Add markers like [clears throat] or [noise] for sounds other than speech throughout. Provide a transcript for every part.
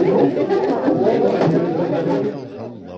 Hello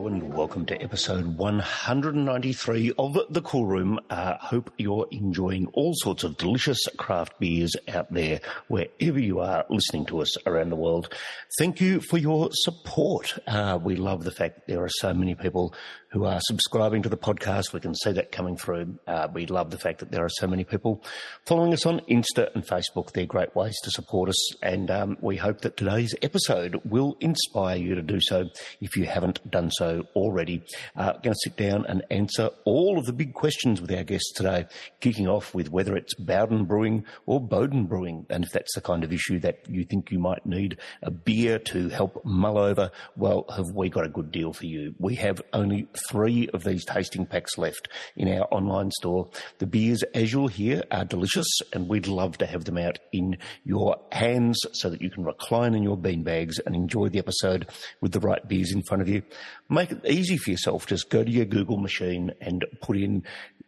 and welcome to episode 193 of The Cool Room. Uh, hope you're enjoying all sorts of delicious craft beers out there wherever you are listening to us around the world. Thank you for your support. Uh, we love the fact there are so many people who are subscribing to the podcast. We can see that coming through. Uh, we love the fact that there are so many people following us on Insta and Facebook. They're great ways to support us. And um, we hope that today's episode will inspire you to do so if you haven't done so already. Uh, going to sit down and answer all of the big questions with our guests today, kicking off with whether it's Bowden Brewing or Bowden Brewing. And if that's the kind of issue that you think you might need a beer to help mull over, well, have we got a good deal for you? We have only three of these tasting packs left in our online store. The beers, as you'll hear, are delicious, and we'd love to have them out in your hands so that you can recline in your bean bags and enjoy the episode with the right beers in front of you. Make it easy for yourself. Just go to your Google machine and put in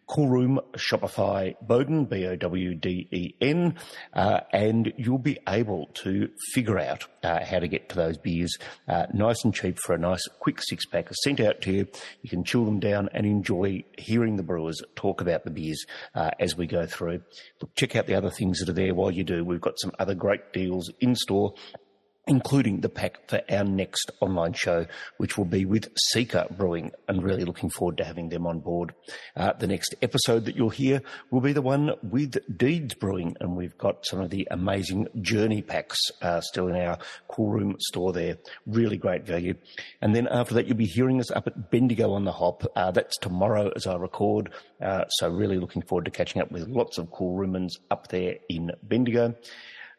Cool Room Shopify Bowden, B-O-W-D-E-N, uh, and you'll be able to figure out uh, how to get to those beers uh, nice and cheap for a nice quick six pack sent out to you. You can chill them down and enjoy hearing the brewers talk about the beers uh, as we go through. Look, check out the other things that are there while you do. We've got some other great deals in store including the pack for our next online show, which will be with Seeker Brewing, and really looking forward to having them on board. Uh, the next episode that you'll hear will be the one with Deeds Brewing, and we've got some of the amazing Journey packs uh, still in our cool room store there. Really great value. And then after that, you'll be hearing us up at Bendigo on the Hop. Uh, that's tomorrow as I record. Uh, so really looking forward to catching up with lots of cool roomans up there in Bendigo.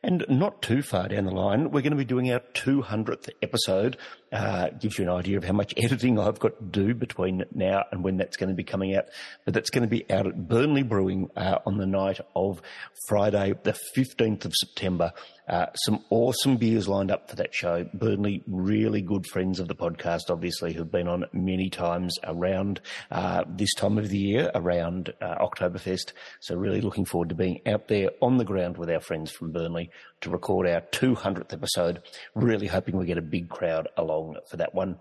And not too far down the line, we're going to be doing our 200th episode. Uh, gives you an idea of how much editing I've got to do between now and when that's going to be coming out. But that's going to be out at Burnley Brewing uh, on the night of Friday, the 15th of September. Uh, some awesome beers lined up for that show. Burnley, really good friends of the podcast, obviously, who've been on many times around uh, this time of the year, around uh, Oktoberfest. So, really looking forward to being out there on the ground with our friends from Burnley to record our 200th episode. Really hoping we get a big crowd along for that one.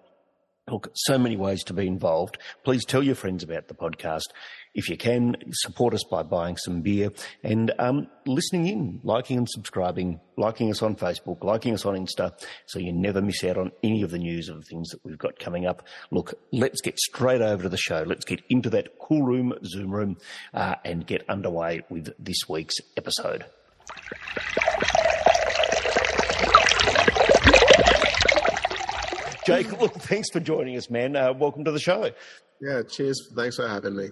Look, so many ways to be involved. Please tell your friends about the podcast. If you can, support us by buying some beer and um, listening in, liking and subscribing, liking us on Facebook, liking us on Insta, so you never miss out on any of the news of the things that we've got coming up. Look, let's get straight over to the show. Let's get into that cool room, Zoom room, uh, and get underway with this week's episode. Jake, look, thanks for joining us, man. Uh, welcome to the show. Yeah, cheers. Thanks for having me.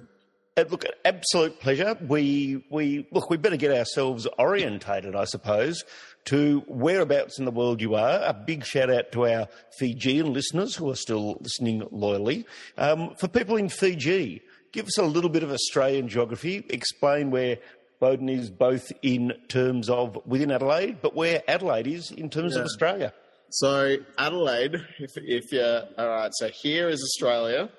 Look, at absolute pleasure. We we look. We better get ourselves orientated, I suppose, to whereabouts in the world you are. A big shout out to our Fijian listeners who are still listening loyally. Um, for people in Fiji, give us a little bit of Australian geography. Explain where Bowden is both in terms of within Adelaide, but where Adelaide is in terms yeah. of Australia. So Adelaide, if, if you're all right, so here is Australia.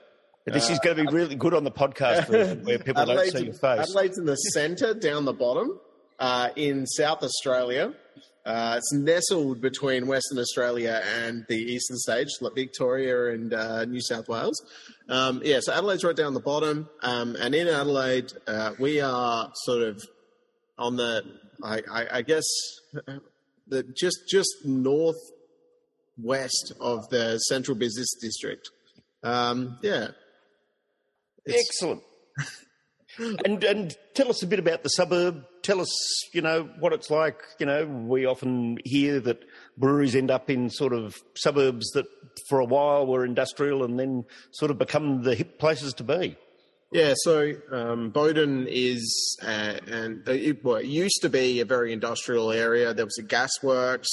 This uh, is going to be really good on the podcast version where people Adelaide's don't see your face. Adelaide's in the centre, down the bottom, uh, in South Australia. Uh, it's nestled between Western Australia and the eastern states, like Victoria and uh, New South Wales. Um, yeah, so Adelaide's right down the bottom, um, and in Adelaide, uh, we are sort of on the, I, I, I guess, the just just north west of the central business district. Um, yeah. It's... Excellent. [laughs] and and tell us a bit about the suburb. Tell us, you know, what it's like. You know, we often hear that breweries end up in sort of suburbs that, for a while, were industrial and then sort of become the hip places to be. Yeah, so um, Bowden is, uh, and it, well, it used to be a very industrial area. There was a gasworks,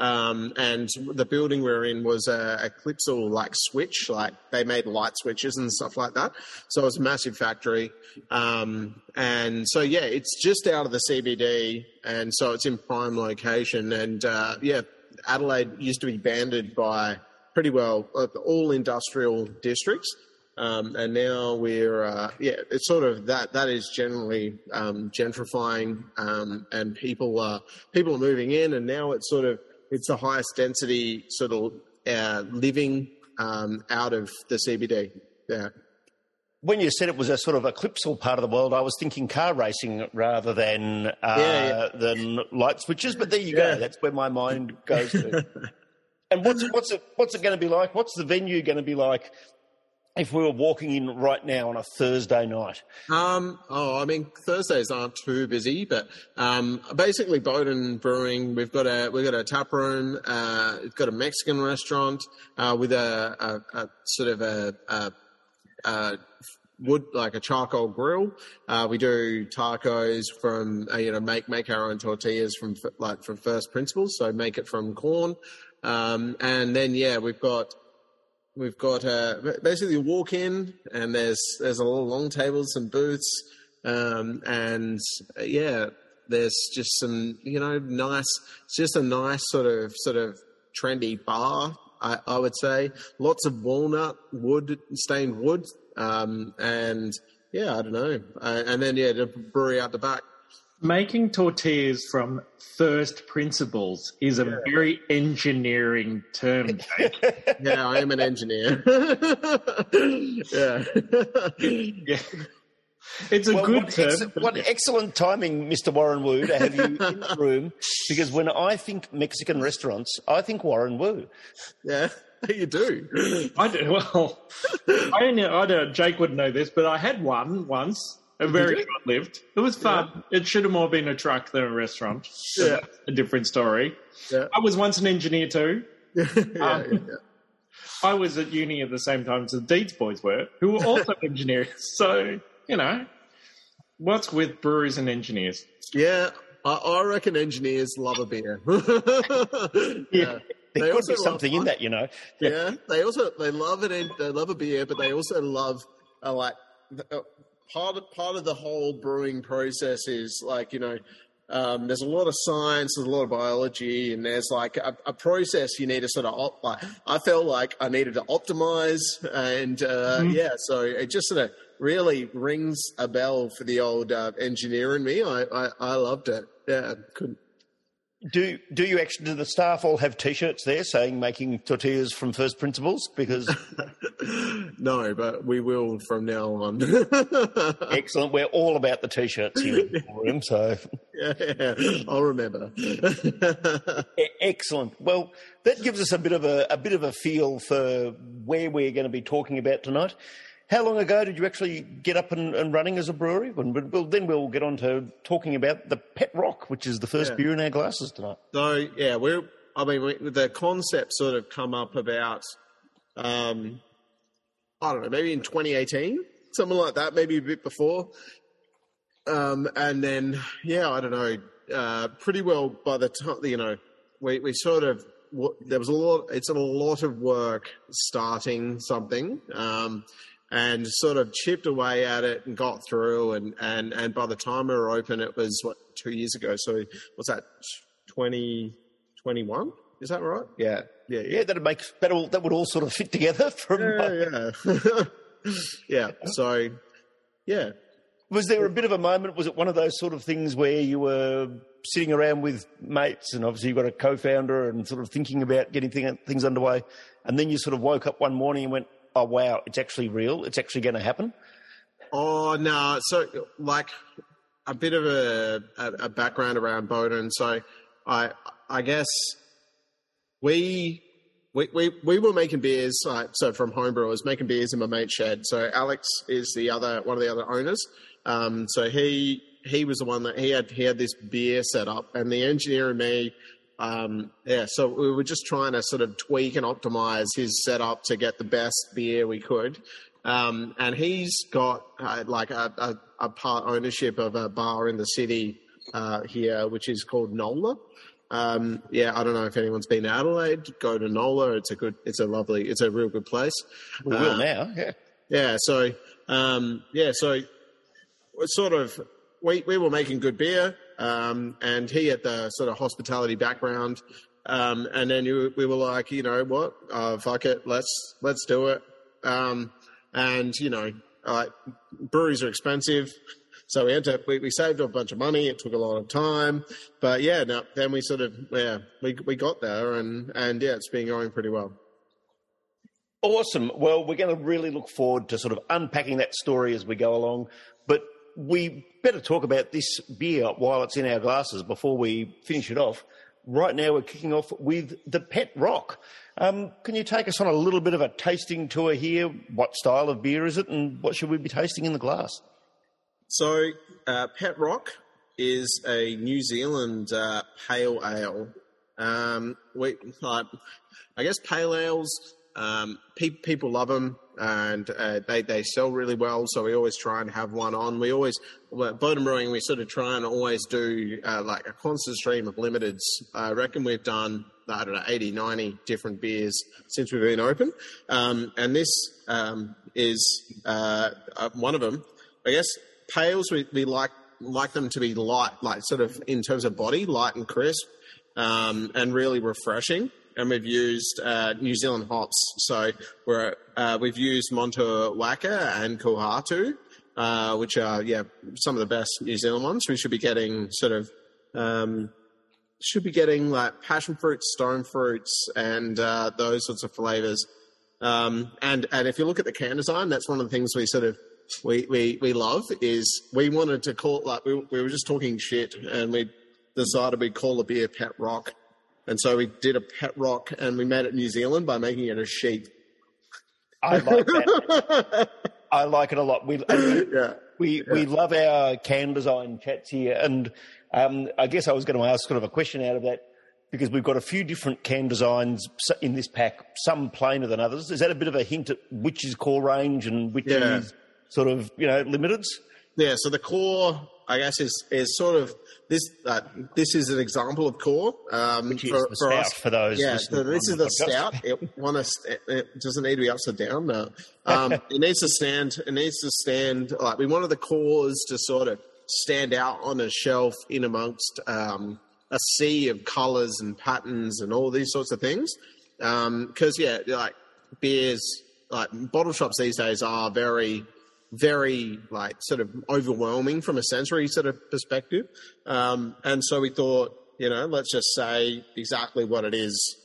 um, and the building we are in was a, a Clipsal like switch, like they made light switches and stuff like that. So it was a massive factory. Um, and so, yeah, it's just out of the CBD. And so it's in prime location. And uh, yeah, Adelaide used to be banded by pretty well uh, all industrial districts. Um, and now we're uh, yeah, it's sort of that that is generally um, gentrifying, um, and people are people are moving in, and now it's sort of it's the highest density sort of uh, living um, out of the CBD. Yeah. When you said it was a sort of a Clipsal part of the world, I was thinking car racing rather than uh, Yeah, yeah. than light switches. But there you Yeah. go. That's where my mind goes to. [laughs] and what's what's it what's it going to be like? What's the venue going to be like if we were walking in right now on a Thursday night? Um, oh, I mean, Thursdays aren't too busy, but um, basically, Bowden Brewing, we've got a we've got a tap room, uh, we've got a Mexican restaurant uh, with a, a, a sort of a, a, a wood like a charcoal grill. Uh, we do tacos from uh, you know make make our own tortillas from like from first principles, so make it from corn, um, and then yeah, we've got We've got uh, basically you walk in and there's there's a lot of long tables and booths, um, and uh, yeah, there's just some you know nice. It's just a nice sort of sort of trendy bar. I, I would say lots of walnut wood stained wood, um, and yeah, I don't know, uh, and then yeah, the brewery out the back. Making tortillas from first principles is a very engineering term. [laughs] Jake. Yeah, I am an engineer. [laughs] yeah. [laughs] yeah. It's a Well, good what, term. ex- what excellent timing, Mr. Warren Wu, to have you in the room. Because when I think Mexican restaurants, I think Warren Wu. Yeah, you do. I do, well, I don't know, I don't, Jake would know this, but I had one once, a very you? short lived. It was fun. It should have more been a truck than a restaurant. So Yeah. a different story. Yeah. I was once an engineer too. [laughs] yeah, Um, yeah. I was at uni at the same time as the Deeds boys were, who were also [laughs] engineers. So, you know, what's with breweries and engineers? Yeah, I, I reckon engineers love a beer. [laughs] yeah. There They could also be something love- in that, you know. yeah, they also they love it. They love a beer, but they also love uh, like the- uh, part of part of the whole brewing process is like you know. Um, there's a lot of science, there's a lot of biology, and there's like a, a process you need to sort of op- like. I felt like I needed to optimize, and uh, yeah, so it just sort of really rings a bell for the old uh, engineer in me. I, I I loved it. Yeah, couldn't. Do do you actually do the staff all have T-shirts there saying making tortillas from first principles? Because [laughs] No, but we will from now on. [laughs] excellent, we're all about the T-shirts here in the [laughs] room. So yeah, yeah, I'll remember. Excellent. Well, that gives us a bit of a, a bit of a feel for where we're going to be talking about tonight. How long ago did you actually get up and, and running as a brewery? Well, then we'll get on to talking about the Pet Rock, which is the first Yeah. beer in our glasses tonight. so yeah, we're. I mean, we, the concept sort of come up about. Um, I don't know, maybe in 2018, something like that, maybe a bit before. Um, and then, yeah, I don't know, uh, pretty well by the time, you know, we, we sort of, there was a lot, it's a lot of work starting something, um, and sort of chipped away at it and got through. And, and, and by the time we were open, it was what, two years ago. So what's that, 2021? Is that right? Yeah. Yeah. Yeah, that would make that all that would all sort of fit together. [laughs] From Yeah. Yeah. [laughs] yeah. So, yeah. was there a bit of a moment? Was it one of those sort of things where you were sitting around with mates, and obviously you've got a co-founder, and sort of thinking about getting thing, things underway, and then you sort of woke up one morning and went, "Oh wow, it's actually real. It's actually going to happen." Oh no! So like a bit of a, a, a background around Bowden. So I I guess we we we, we were making beers. Like, so from homebrewers making beers in my mate's shed. So Alex is the other one of the other owners. Um, so he he was the one that he had he had this beer set up, and the engineer and me. Um, yeah, so we were just trying to sort of tweak and optimize his setup to get the best beer we could. Um, and he's got uh, like a, a, a part ownership of a bar in the city uh, here, which is called Nola. Um, yeah, I don't know if anyone's been to Adelaide. Go to Nola. It's a good, it's a lovely, it's a real good place. We will Uh, now. Yeah. Yeah, so um, yeah, so we're sort of we we were making good beer, um, and he had the sort of hospitality background, um, and then you, we were like, you know what, uh, fuck it, let's let's do it, um, and you know, like breweries are expensive, So we had to we, we saved a bunch of money. It took a lot of time, but yeah, no, then we sort of yeah we we got there and and yeah, it's been going pretty well. Awesome. Well, we're going to really look forward to sort of unpacking that story as we go along. We better talk about this beer while it's in our glasses before we finish it off. Right now, we're kicking off with the Pet Rock. Um, can you take us on a little bit of a tasting tour here? What style of beer is it, and what should we be tasting in the glass? So, uh, Pet Rock is a New Zealand uh, pale ale. Um, we, uh, I guess pale ales um, pe- people love them and uh, they, they sell really well. So we always try and have one on. We always, well, Bowden Brewing, we sort of try and always do uh, like a constant stream of limiteds. I reckon we've done, I don't know, 80, 90 different beers since we've been open. Um, and this um, is uh, uh one of them. I guess pales, we, we like, like them to be light, like sort of in terms of body, light and crisp. Um, and really refreshing and we've used uh, New Zealand hops. So we're, uh, we've used Motueka and Kohatu, uh, which are yeah some of the best New Zealand ones. We should be getting sort of um, should be getting like passion fruits, stone fruits, and uh, those sorts of flavors. Um, and and if you look at the can design, that's one of the things we sort of we, we, we love is we wanted to call like we, we were just talking shit and we decided we'd call the beer pet rock and so we did a pet rock and we made it New Zealand by making it a sheep. I like that. [laughs] I like it a lot. We, yeah. we, yeah. we love our can design chats here. And um, I guess I was going to ask sort of a question out of that because we've got a few different can designs in this pack, some plainer than others. Is that a bit of a hint at which is core range and which yeah. is sort of, you know, limiteds? Yeah, so the core, I guess, is, is sort of this uh, this is an example of core um, for, for us. for those. Yeah, so this is the, the stout. It, want to, it doesn't need to be upside down. No, um, [laughs] it needs to stand. It needs to stand. Like we wanted the cores to sort of stand out on a shelf in amongst um, a sea of colours and patterns and all these sorts of things. Because um, yeah, like beers, like bottle shops these days are very very like sort of overwhelming from a sensory sort of perspective. Um, and so we thought, you know, let's just say exactly what it is.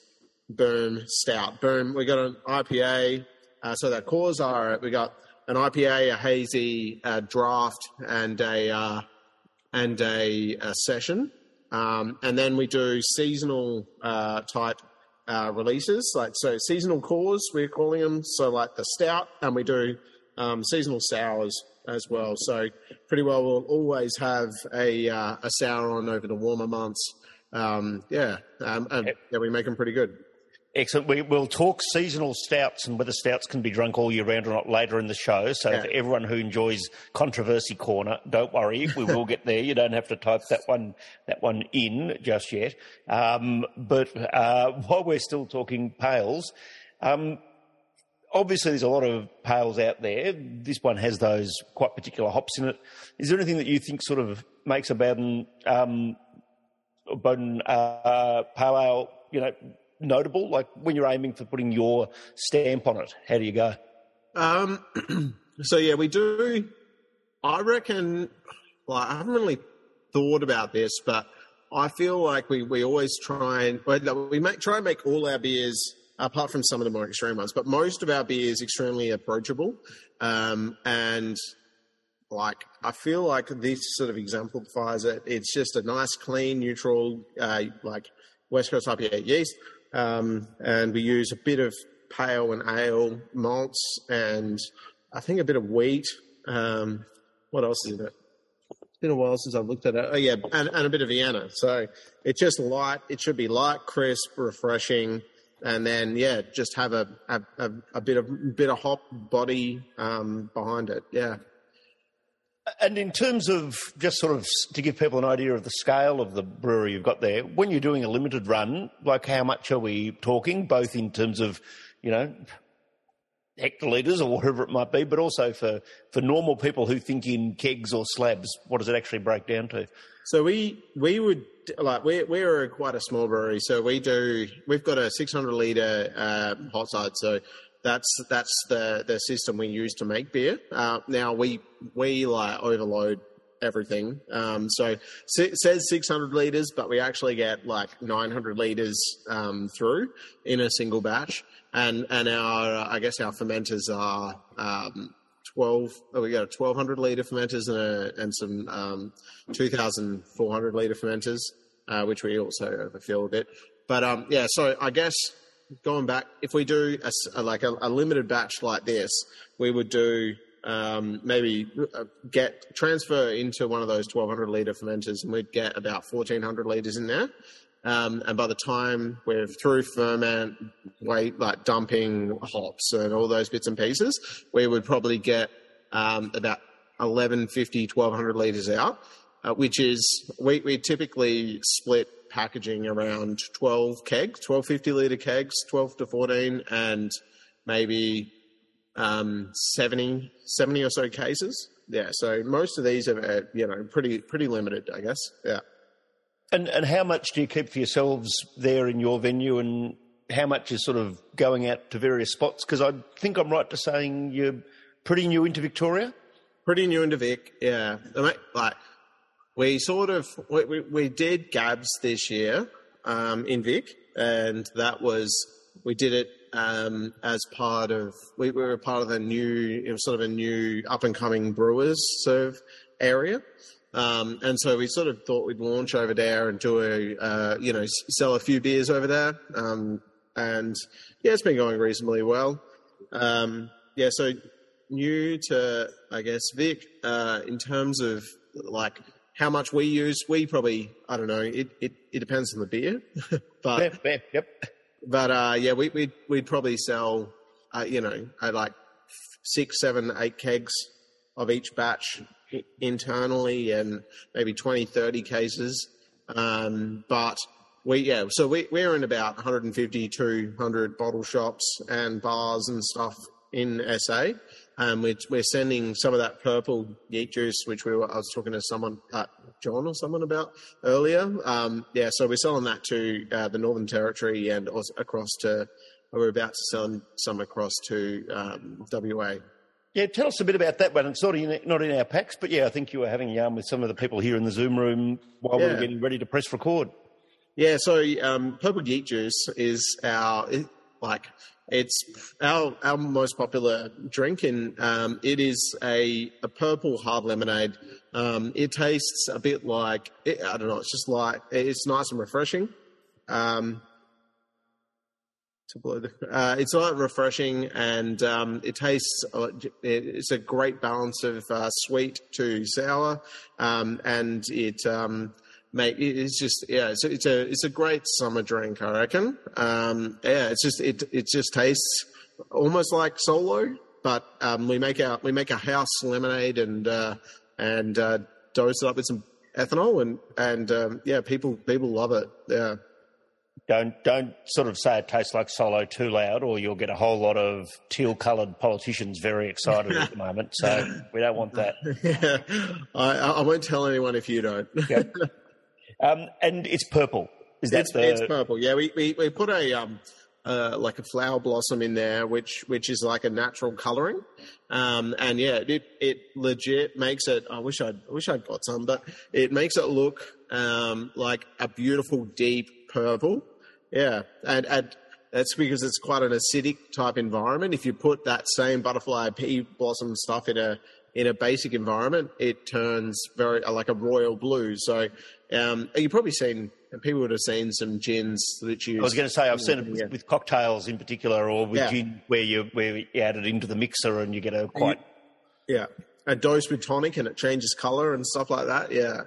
Boom, stout. Boom. We got an IPA. Uh, so that cores are we got an IPA, a hazy, draft, and a uh, and a, a session. Um, and then we do seasonal uh, type uh, releases, like so seasonal cores we're calling them. So like the stout, and we do um, seasonal sours as well. So pretty well, we'll always have a uh, a sour on over the warmer months. Um, yeah, um, and yeah, we make them pretty good. Excellent. We, will talk seasonal stouts and whether stouts can be drunk all year round or not later in the show. So yeah. for everyone who enjoys controversy corner, don't worry, we will get there. You don't have to type that one that one in just yet. Um, but uh, while we're still talking pales, um, obviously there's a lot of pales out there. This one has those quite particular hops in it. Is there anything that you think sort of makes a Bowden, um, Bowden uh, pale ale, you know, notable? Like when you're aiming for putting your stamp on it, how do you go? Um, [clears throat] so yeah, we do. I reckon. Well, I haven't really thought about this, but I feel like we, we always try and we make try and make all our beers apart from some of the more extreme ones. But most of our beer is extremely approachable, um, and like I feel like this sort of exemplifies it. It's just a nice, clean, neutral, uh, like West Coast IPA yeast, um, and we use a bit of pale and ale malts, and I think a bit of wheat. Um, what else is in it? It's been a while since I've looked at it. Oh yeah, and, and a bit of Vienna. So it's just light. It should be light, crisp, refreshing and then yeah, just have a a, a bit of bit of hop body um, behind it. Yeah. And in terms of just sort of to give people an idea of the scale of the brewery you've got there, when you're doing a limited run, like how much are we talking, both in terms of, you know, hectolitres or whatever it might be, but also for, for normal people who think in kegs or slabs, what does it actually break down to? So we we would like we're we're quite a small brewery, so we do we've got a 600 liter uh, hot side, so that's that's the the system we use to make beer. Uh, now we we like overload everything. Um, so it says 600 liters, but we actually get like 900 liters um, through in a single batch. And and our I guess our fermenters are um, 12. Oh, we got a 1200 liter fermenters and a, and some um, 2400 liter fermenters, uh, which we also overfill a bit. But um, yeah, so I guess going back, if we do a, a, like a, a limited batch like this, we would do um, maybe uh, get transfer into one of those 1200 liter fermenters and we'd get about 1400 liters in there. Um, and by the time we're through ferment, weight, like dumping hops and all those bits and pieces, we would probably get um, about 1150, 1200 liters out, uh, which is, we, we typically split packaging around 12 kegs, 12 50 litre kegs, 12 to 14, and maybe um, 70, 70 or so cases. Yeah, so most of these are, uh, you know, pretty pretty limited, I guess. Yeah. And and how much do you keep for yourselves there in your venue, and how much is sort of going out to various spots? Because I think I'm right to saying you're pretty new into Victoria. Pretty new into Vic, yeah. Like we sort of we, we, we did Gabs this year um, in Vic, and that was we did it um, as part of we, we were part of a new it was sort of a new up and coming brewers sort of area. Um, and so we sort of thought we'd launch over there and do a, uh, you know, sell a few beers over there. Um, and yeah, it's been going reasonably well. Um, yeah, so new to, I guess, Vic, uh, in terms of like how much we use, we probably, I don't know, it, it, it depends on the beer, [laughs] but, yep, yep, yep. but, uh, yeah, we, we'd, we'd probably sell, uh, you know, like six, seven, eight kegs of each batch internally and maybe 20, 30 cases. Um, but we, yeah, so we, we're in about 150, 200 bottle shops and bars and stuff in SA. Um, we're, we're sending some of that purple yeast juice, which we were, I was talking to someone, uh, John or someone about earlier. Um, yeah, so we're selling that to uh, the Northern Territory and across to, we're about to sell some across to um, WA. Yeah, tell us a bit about that one. It's not in, not in our packs, but yeah, I think you were having a yarn with some of the people here in the Zoom room while yeah. we were getting ready to press record. Yeah, so um, Purple Geek Juice is our, like, it's our our most popular drink, and um, it is a, a purple hard lemonade. Um, it tastes a bit like I don't know. It's just like it's nice and refreshing. Um, to blow the, uh, it's like refreshing, and um, it tastes. Uh, it's a great balance of uh, sweet to sour, um, and it um, mate, it's just yeah, it's, it's a it's a great summer drink, I reckon. Um, yeah, it's just it it just tastes almost like solo, but um, we make our we make a house lemonade and uh, and uh, dose it up with some ethanol and and um, yeah, people people love it. Yeah. Don't don't sort of say it tastes like solo too loud, or you'll get a whole lot of teal-coloured politicians very excited at the moment. So [laughs] we don't want that. Yeah, I, I won't tell anyone if you don't. Yep. Um, and it's purple. Is that it's, the... it's purple? Yeah, we, we, we put a um, uh, like a flower blossom in there, which which is like a natural colouring, um, and yeah, it it legit makes it. I wish I'd I wish I'd got some, but it makes it look um, like a beautiful deep purple. Yeah, and and that's because it's quite an acidic type environment. If you put that same butterfly pea blossom stuff in a in a basic environment, it turns very like a royal blue. So um, you've probably seen people would have seen some gins that you. I was going to say I've seen it with, yeah. with, cocktails in particular, or with yeah. gin where you where you add it into the mixer and you get a quite. Yeah, a dose with tonic and it changes color and stuff like that. Yeah,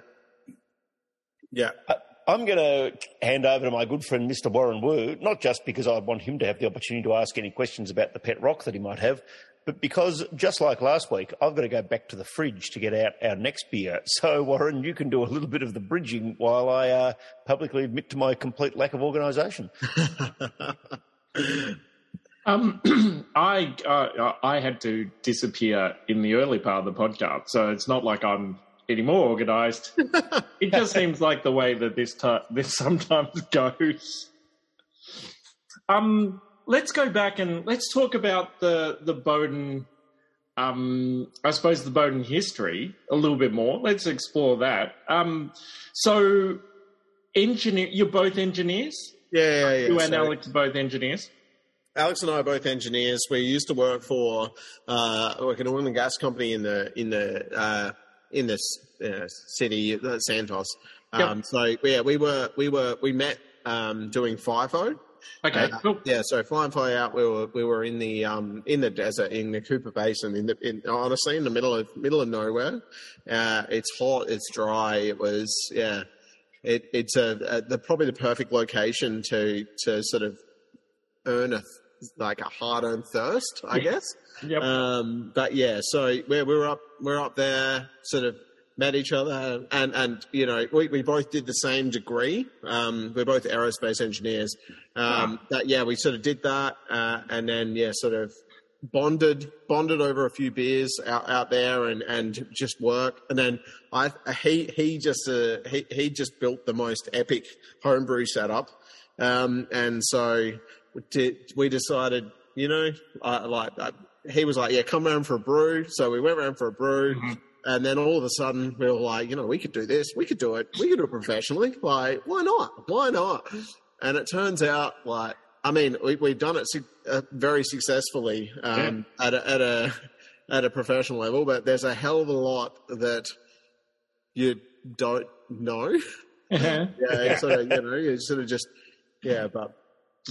yeah. Uh, I'm going to hand over to my good friend Mr. Warren Wu, not just because I want him to have the opportunity to ask any questions about the pet rock that he might have, but because just like last week, I've got to go back to the fridge to get out our next beer. [laughs] So, Warren, you can do a little bit of the bridging while I uh, publicly admit to my complete lack of organisation. [laughs] um, [clears throat] I uh, I had to disappear in the early part of the podcast, so it's not like I'm any more organised. [laughs] it just seems like the way that this t- this sometimes [laughs] goes. Um, let's go back and let's talk about the the Bowden um, I suppose the Bowden history a little bit more. Let's explore that. Um, so, engineer, you're both engineers. Yeah, yeah, yeah. You and So Alex are both engineers. Alex and I are both engineers. We used to work for uh, like an oil and gas company in the in the uh, in this uh, city, uh, Santos. Um, So yeah, we were we were we met um, doing FIFO. Okay, Uh, cool. Yeah, so flying fly out, we were we were in the um in the desert in the Cooper Basin, in the in, honestly in the middle of middle of nowhere. Uh, it's hot, it's dry. It was yeah, it it's a, a the probably the perfect location to to sort of earn a like a hard earned thirst, I guess. Yep. Um, but yeah, so we we were up we're up there, sort of met each other, and and you know we, we both did the same degree. Um, we're both aerospace engineers. Um, But yeah, we sort of did that, uh, and then yeah, sort of bonded bonded over a few beers out, out there, and and just work. And then I he he just uh, he he just built the most epic homebrew setup, um, and so did, we decided, you know, I, like I, he was like, yeah, come around for a brew. So we went around for a brew. And then all of a sudden, we were like, you know, we could do this. We could do it. We could do it professionally. Like, why not? Why not? And it turns out, like, I mean, we, we've done it su- uh, very successfully um, at, a, at a at a professional level, but there's a hell of a lot that you don't know. [laughs] Yeah, it's sort of, you know, you sort of just, yeah, but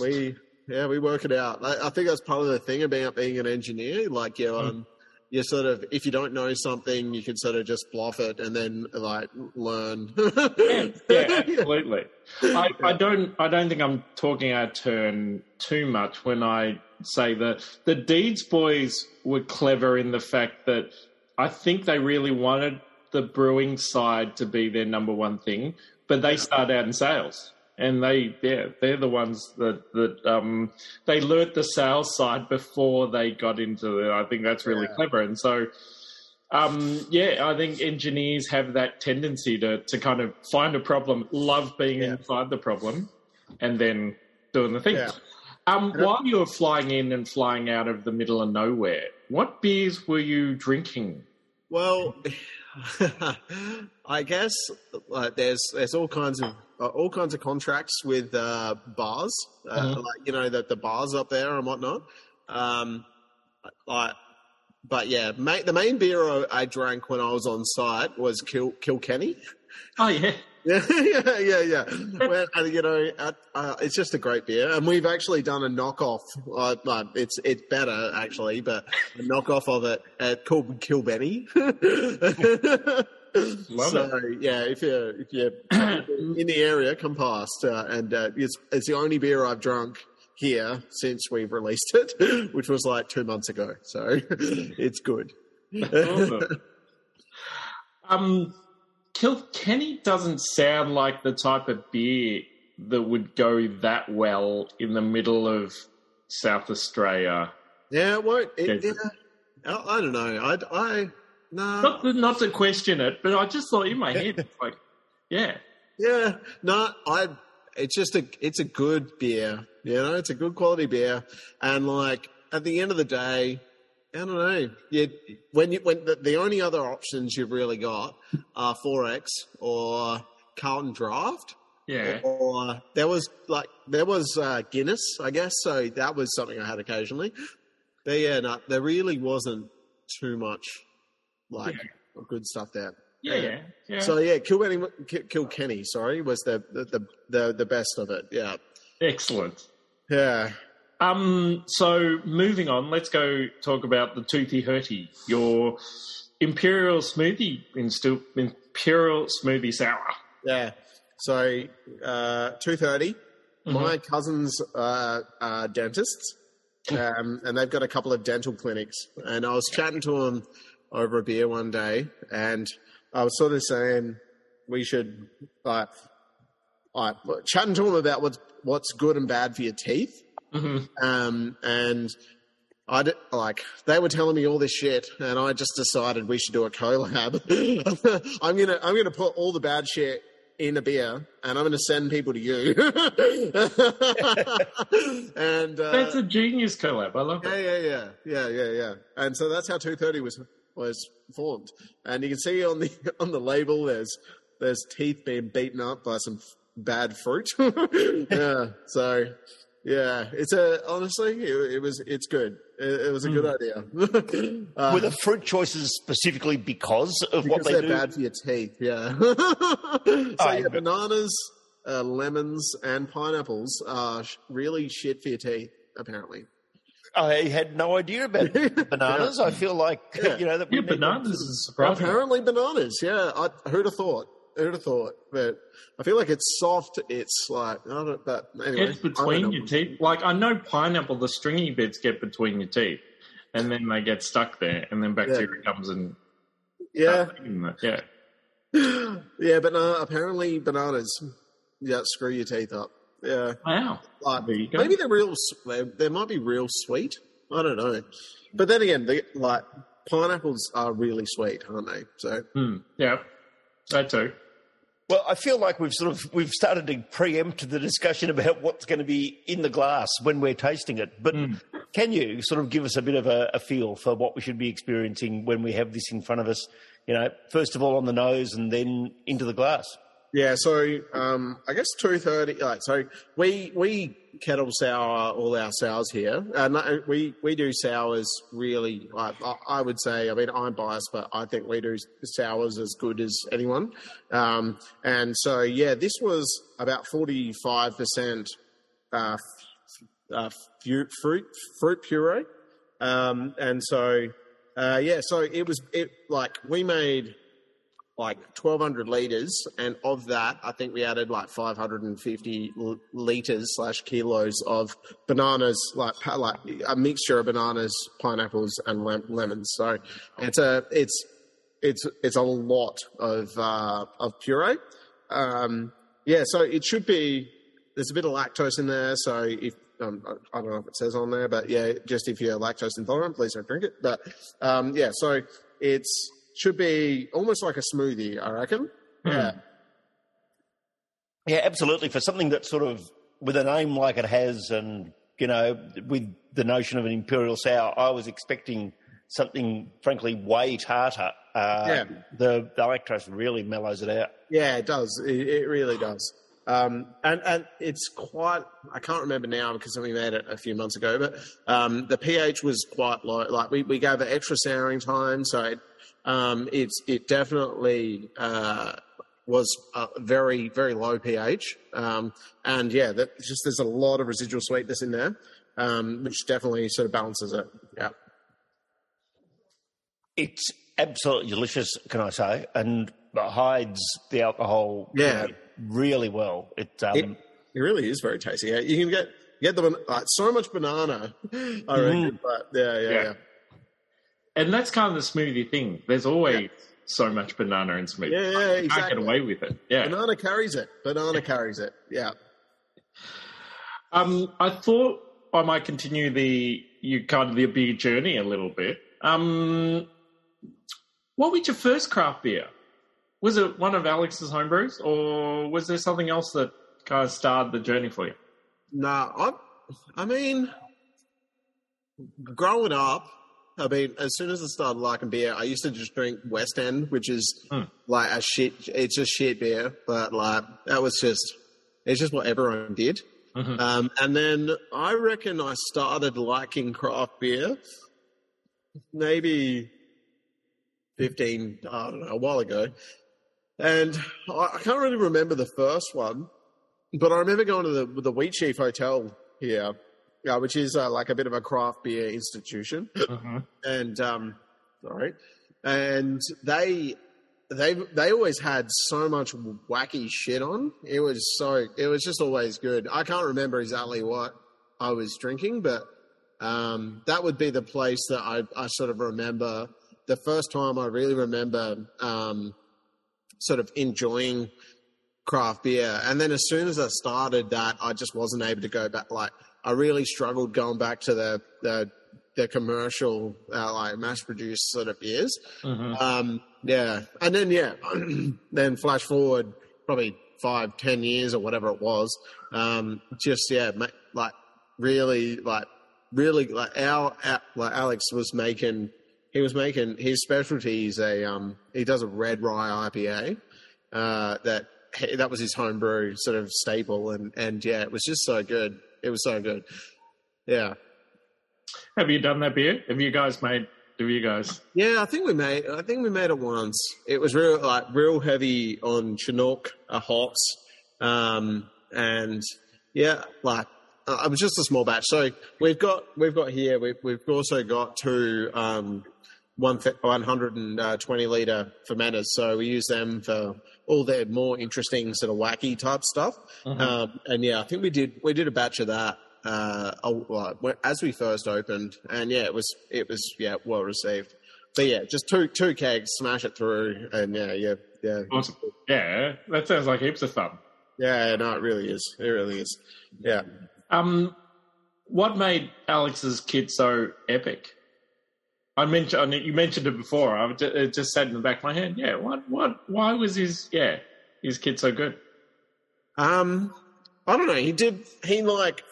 we, yeah, we work it out. I, I think that's part of the thing about being an engineer. Like, you, um, you sort of, if you don't know something, you can sort of just bluff it and then like learn. [laughs] yeah, yeah, absolutely. I, [laughs] I don't I don't think I'm talking out of turn too much when I say that the Deeds boys were clever in the fact that I think they really wanted the brewing side to be their number one thing, but they started out in sales. And they, yeah, they're the ones that that um, they learnt the sales side before they got into it. I think that's really Yeah. clever. And so, um, yeah, I think engineers have that tendency to to kind of find a problem, love being Yeah. inside the problem, and then doing the thing. Yeah. Um, while you were flying in and flying out of the middle of nowhere, what beers were you drinking? Well, [laughs] I guess like there's there's all kinds of uh, all kinds of contracts with uh, bars, uh, Mhm. like you know that the bars up there and whatnot. Um, like, but yeah, ma- the main beer I, I drank when I was on site was Kil- Kilkenny. Oh yeah, [laughs] Yeah, yeah, yeah, yeah. Well, you know, uh, uh, it's just a great beer, and we've actually done a knockoff. Uh, uh, it's it's better actually, but a knockoff of it uh, called Kilbenny. [laughs] Love it. so yeah, if you if you're [coughs] in the area, come past, uh, and uh, it's it's the only beer I've drunk here since we've released it, [laughs] which was like two months ago. So it's good. Awesome. um, Kilkenny doesn't sound like the type of beer that would go that well in the middle of South Australia. Yeah, it won't. It, Yeah. I, I don't know. I, I no. Not to, not to question it, but I just thought in my head, it's [laughs] like, yeah, Yeah, no, I. It's just a. It's a good beer. You know, it's a good quality beer, and like at the end of the day, I don't know. You when you when the, the only other options you've really got are XXXX or Carlton Draft, yeah, or there was like there was uh, Guinness, I guess. So that was something I had occasionally. But yeah, no, there really wasn't too much like good stuff there. yeah, yeah, yeah. So yeah, Kilkenny, Kilkenny, sorry, was the, the the the best of it. Yeah, Excellent. yeah. Um, so moving on, let's go talk about the Toothy Hurty, your Imperial Smoothie, Imperial Smoothie Sour. Yeah. So uh, two My cousins are, are dentists, um, and they've got a couple of dental clinics. And I was chatting to them over a beer one day, and I was sort of saying we should like, like chatting to them about what's what's good and bad for your teeth. Hmm Um, and I did, like they were telling me all this shit, and I just decided we should do a collab. [laughs] I'm gonna I'm gonna put all the bad shit in a beer, and I'm to send people to you. [laughs] and uh, That's a genius collab. I love yeah, it. yeah, yeah, yeah, yeah, yeah. Yeah. And so that's how 230 was was formed. And you can see on the [laughs] on the label, there's there's teeth being beaten up by some f- bad fruit. yeah. So yeah, it's a honestly, it, it was it's good. It, it was a good idea. [laughs] Uh, Were the fruit choices specifically because of what because they they're do? bad for your teeth. Yeah. [laughs] so Alright, yeah, bananas, uh, lemons, and pineapples are sh- really shit for your teeth. Apparently. I had no idea about [laughs] bananas. I feel like Yeah. you know that Yeah, bananas is surprising. Apparently bananas. Yeah, I, who'd have thought? Who'd have thought? But I feel like it's soft. It's like I don't. But anyway, It's between your teeth. Like I know pineapple, the stringy bits get between your teeth, and then they get stuck there, and then bacteria comes and Yeah, starts eating it. Yeah. [sighs] yeah, but no. Apparently bananas. Yeah, screw your teeth up. Yeah, Wow. like There you go. maybe they're real. They, they might be real sweet. I don't know. But then again, they, like pineapples are really sweet, aren't they? So Hmm. Yeah. That too. Well, I feel like we've sort of we've started to preempt the discussion about what's going to be in the glass when we're tasting it. But hmm. can you sort of give us a bit of a, a feel for what we should be experiencing when we have this in front of us? You know, first of all on the nose and then into the glass. Yeah, so um, I guess two thirty. Like, so we we kettle sour all our sours here, uh, we we do sours really. Like, I, would say, I mean, I'm biased, but I think we do sours as good as anyone. Um, and so, yeah, this was about forty five percent uh, uh, fruit fruit puree, um, and so uh, yeah, so it was it like we made like 1200 liters and of that i think we added like 550 l- liters slash kilos of bananas like like a mixture of bananas pineapples and lem- lemons so it's a it's it's it's a lot of uh of puree um yeah so it should be there's a bit of lactose in there so if um, I don't know if it says on there, but yeah, just if you're lactose intolerant, please don't drink it. But um, yeah, so it's should be almost like a smoothie, I reckon. Yeah, Yeah, absolutely. For something that's sort of with a name like it has, and you know, with the notion of an imperial sour, I was expecting something, frankly, way tarter. Uh, Yeah. The, the lactose really mellows it out. yeah, it does. It, it really does. Um, and and it's quite. I can't remember now because we made it a few months ago, but um, the pH was quite low. Like we, we gave it extra souring time, so it, um, it's it definitely uh, was a very very low pH. Um, and yeah, that just there's a lot of residual sweetness in there, um, which definitely sort of balances it. Yeah. It's absolutely delicious, can I say, and hides the alcohol Yeah. really well. It, um, It, it really is very tasty. Yeah, you can get get the so much banana. I reckon, but yeah, yeah, Yeah. yeah, And that's kind of the smoothie thing. There's always so much banana in smoothie. yeah, yeah, You can't get away with it. Yeah. Banana carries it. Banana [laughs] carries it. Yeah. Um, I thought I might continue the you kind of the beer journey a little bit. Um, what was your first craft beer? Was it one of Alex's homebrews, or was there something else that kind of started the journey for you? Nah, I, I mean, growing up, I mean, as soon as I started liking beer, I used to just drink West End, which is Hmm. like a shit. It's just shit beer, but like that was just it's just what everyone did. Mhm. Um, and then I reckon I started liking craft beer maybe fifteen, I don't know, a while ago, and I, I can't really remember the first one. But I remember going to the the Wheat Chief Hotel here, uh, which is uh, like a bit of a craft beer institution, Mhm. and um, sorry, and they they they always had so much wacky shit on. It was so it was just always good. I can't remember exactly what I was drinking, but um, that would be the place that I I sort of remember the first time I really remember um, sort of enjoying craft beer. And then as soon as I started that, I just wasn't able to go back. Like I really struggled going back to the the, the commercial, uh, like mass produced sort of beers. Mhm. Um, yeah, and then yeah, [clears throat] then flash forward probably five, ten years or whatever it was. Um, just yeah, like really, like really, like our, our like Alex was making. He was making his specialty is a um, he does a red rye IPA uh, that that was his homebrew sort of staple, and and yeah, it was just so good. It was so good. Yeah. Have you done that beer? Have you guys made? Do you guys? Yeah, I think we made. I think we made it once. It was real, like real heavy on Chinook uh, hops, um, and yeah, like uh, it was just a small batch. So we've got we've got here. We've we've also got two um, one one hundred and twenty liter fermenters. So we use them for all their more interesting sort of wacky type stuff. Um, and yeah, I think we did we did a batch of that uh, as we first opened, and yeah, it was it was yeah well received. But yeah, just two two kegs, smash it through, and yeah, yeah, yeah, Awesome. Yeah, that sounds like heaps of fun. yeah. No, it really is. It really is. Yeah. Um, what made Alex's kit so epic? I mentioned you mentioned it before. I it just sat in the back of my head. Yeah, what what? Why was his yeah his kit so good? Um, I don't know. He did. He like.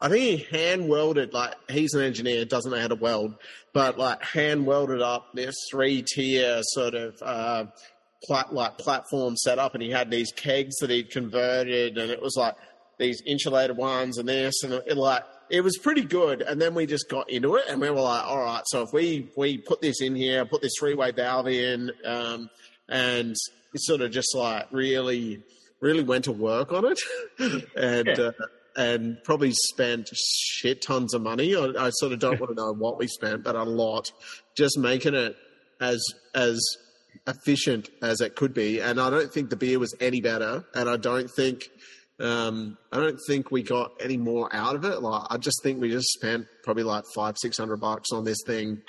I think he hand welded. Like he's an engineer, doesn't know how to weld, but like hand welded up this three tier sort of uh, plat, like platform set up, and he had these kegs that he'd converted, and it was like these insulated ones and this, and it, like it was pretty good. And then we just got into it, and we were like, all right, so if we we put this in here, put this three way valve in, um, and sort of just like really really went to work on it [laughs] and Yeah. uh, and probably spent shit tons of money. I, I sort of don't want to know [laughs] what we spent, but a lot just making it as as efficient as it could be. And I don't think the beer was any better. And I don't think um, I don't think we got any more out of it. Like I just think we just spent probably like five six hundred bucks on this thing.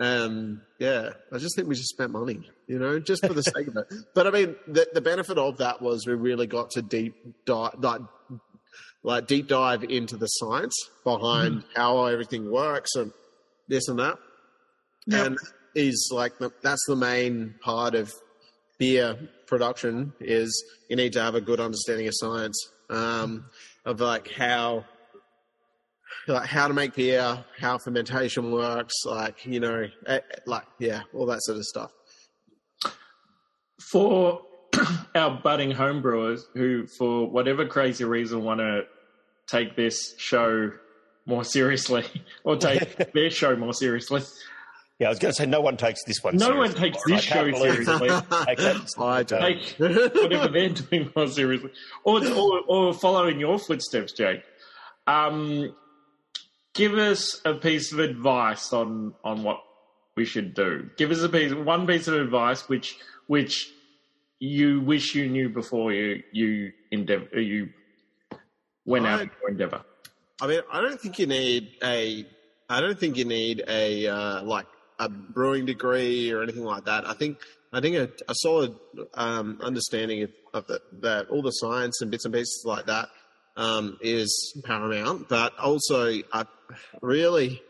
Um, yeah, I just think we just spent money, you know, just for the sake of it. [laughs] But I mean, the, the benefit of that was we really got to deep dive, like, like deep dive into the science behind how everything works and this and that. Yep. And is like the, that's the main part of beer production is you need to have a good understanding of science um, of like how like how to make beer, how fermentation works, like you know, eh, like yeah, all that sort of stuff. For [clears throat] our budding homebrewers who, for whatever crazy reason, want to take this show more seriously [laughs] or take [laughs] their show more seriously, Yeah, I was going to say no one takes this one. Seriously. No one takes this I show seriously. you [laughs] take that [laughs] I don't. take whatever they're doing more seriously, or or, or follow in your footsteps, Jake. Um, give us a piece of advice on on what we should do. Give us a piece, one piece of advice which which you wish you knew before you you endeavor you went out I- on your endeavor. I mean, I don't think you need a. I don't think you need a uh, like a brewing degree or anything like that. I think I think a, a solid um, understanding of, of the, that all the science and bits and pieces like that um, is paramount. But also, I really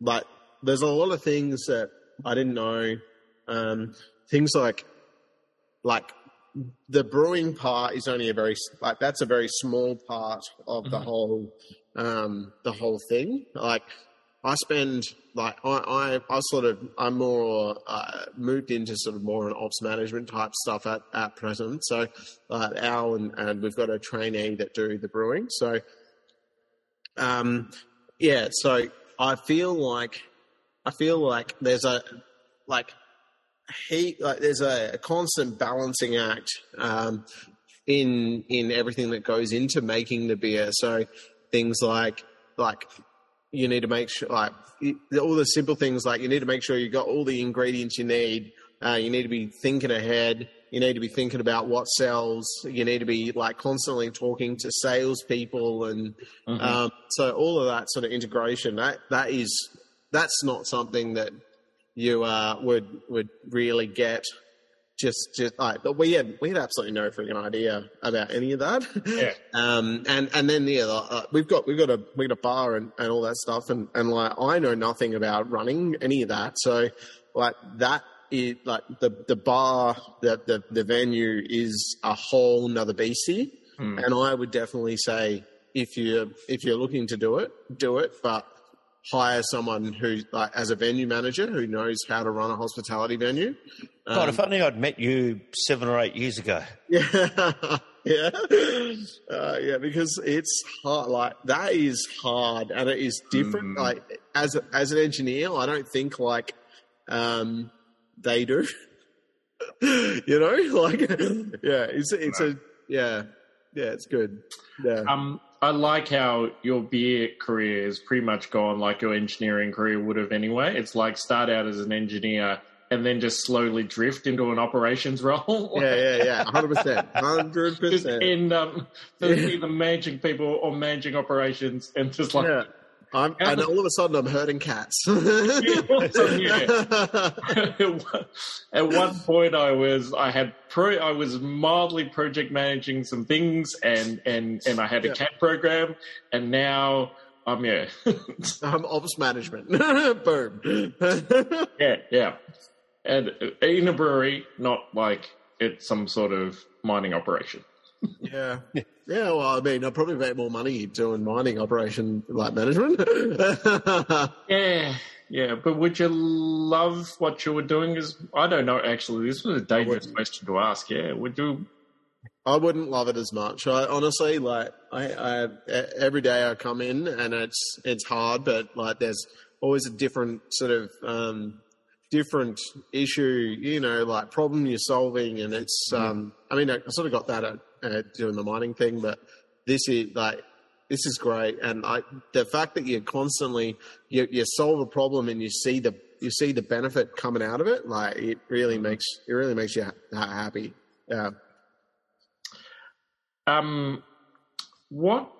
like. There's a lot of things that I didn't know. Um, things like like the brewing part is only a very like that's a very small part of the Mhm. whole um the whole thing like i spend like i i, I sort of i'm more uh, moved into sort of more an ops management type stuff at at present so uh, al and, and we've got a trainee that do the brewing so um yeah so i feel like i feel like there's a like he like there's a, a constant balancing act um, in in everything that goes into making the beer. So things like like you need to make sure like all the simple things like you need to make sure you've got all the ingredients you need. Uh, you need to be thinking ahead. You need to be thinking about what sells. You need to be like constantly talking to salespeople and Mhm. um, so all of that sort of integration that that is that's not something that you uh, would would really get just just like but we had we had absolutely no freaking idea about any of that Yeah. [laughs] um and and then yeah uh, we've got we've got a we got a bar and, and all that stuff and and like I know nothing about running any of that so like that is like the the bar, the the, the venue is a whole nother beastie, Hmm. and I would definitely say if you if you're looking to do it, do it, but hire someone who like as a venue manager who knows how to run a hospitality venue. God, Um, if only I'd met you seven or eight years ago. Yeah, [laughs] yeah, uh, yeah. Because it's hard. Like that is hard, and it is different. Mm. Like as a, as an engineer, I don't think like um, they do. [laughs] you know, [laughs] like yeah, it's it's a yeah, yeah, it's good. Yeah, Um, I like how your beer career is pretty much gone like your engineering career would have anyway. It's like start out as an engineer and then just slowly drift into an operations [laughs] role. yeah, yeah, yeah. Hundred percent, hundred just percent. end up Yeah. either managing people or managing operations and just like Yeah. I'm, and all of a sudden, I'm hurting cats. [laughs] [laughs] At one point, I was I had pro I was mildly project managing some things, and and and I had a Yeah. cat program, and now I'm yeah [laughs] I'm ops management. Boom. yeah yeah, and in a brewery, not like it's some sort of mining operation. Yeah. [laughs] Yeah, well, I mean, I'd probably make more money doing mining operation like management. [laughs] Yeah, yeah, but would you love what you were doing? Is I don't know. Actually, this was a dangerous question to ask. Yeah, would you? I wouldn't love it as much. I honestly like I, I every day I come in and it's it's hard, but like there's always a different sort of um, different issue, you know, like problem you're solving, and it's um, I mean I sort of got that at uh, doing the mining thing, but this is like this is great, and I the fact that you constantly you you solve a problem and you see the you see the benefit coming out of it, like it really makes it really makes you ha- happy. Yeah. Um, what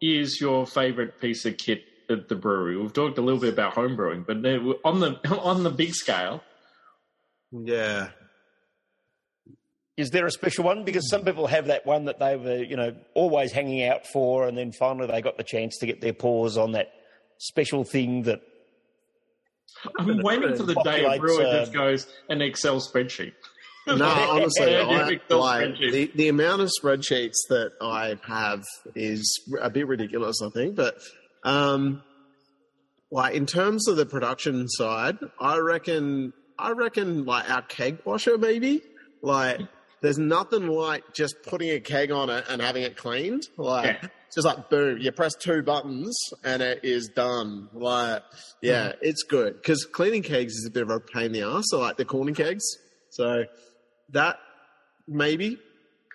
is your favorite piece of kit at the brewery? We've talked a little bit about home brewing, but on the [laughs] on the big scale, Yeah. Is there a special one? Because some people have that one that they were, you know, always hanging out for, and then finally they got the chance to get their paws on that special thing that. I'm waiting for the day a Populates, brewer uh, just goes an Excel spreadsheet. No, [laughs] honestly, I, like the, the amount of spreadsheets that I have is a bit ridiculous, I think. But um, like in terms of the production side, I reckon I reckon like our keg washer maybe like there's nothing like just putting a keg on it and having it cleaned. Like Yeah. it's just like boom, you press two buttons and it is done. Like yeah, Mm-hmm. it's good because cleaning kegs is a bit of a pain in the ass. So like the corny kegs, so that maybe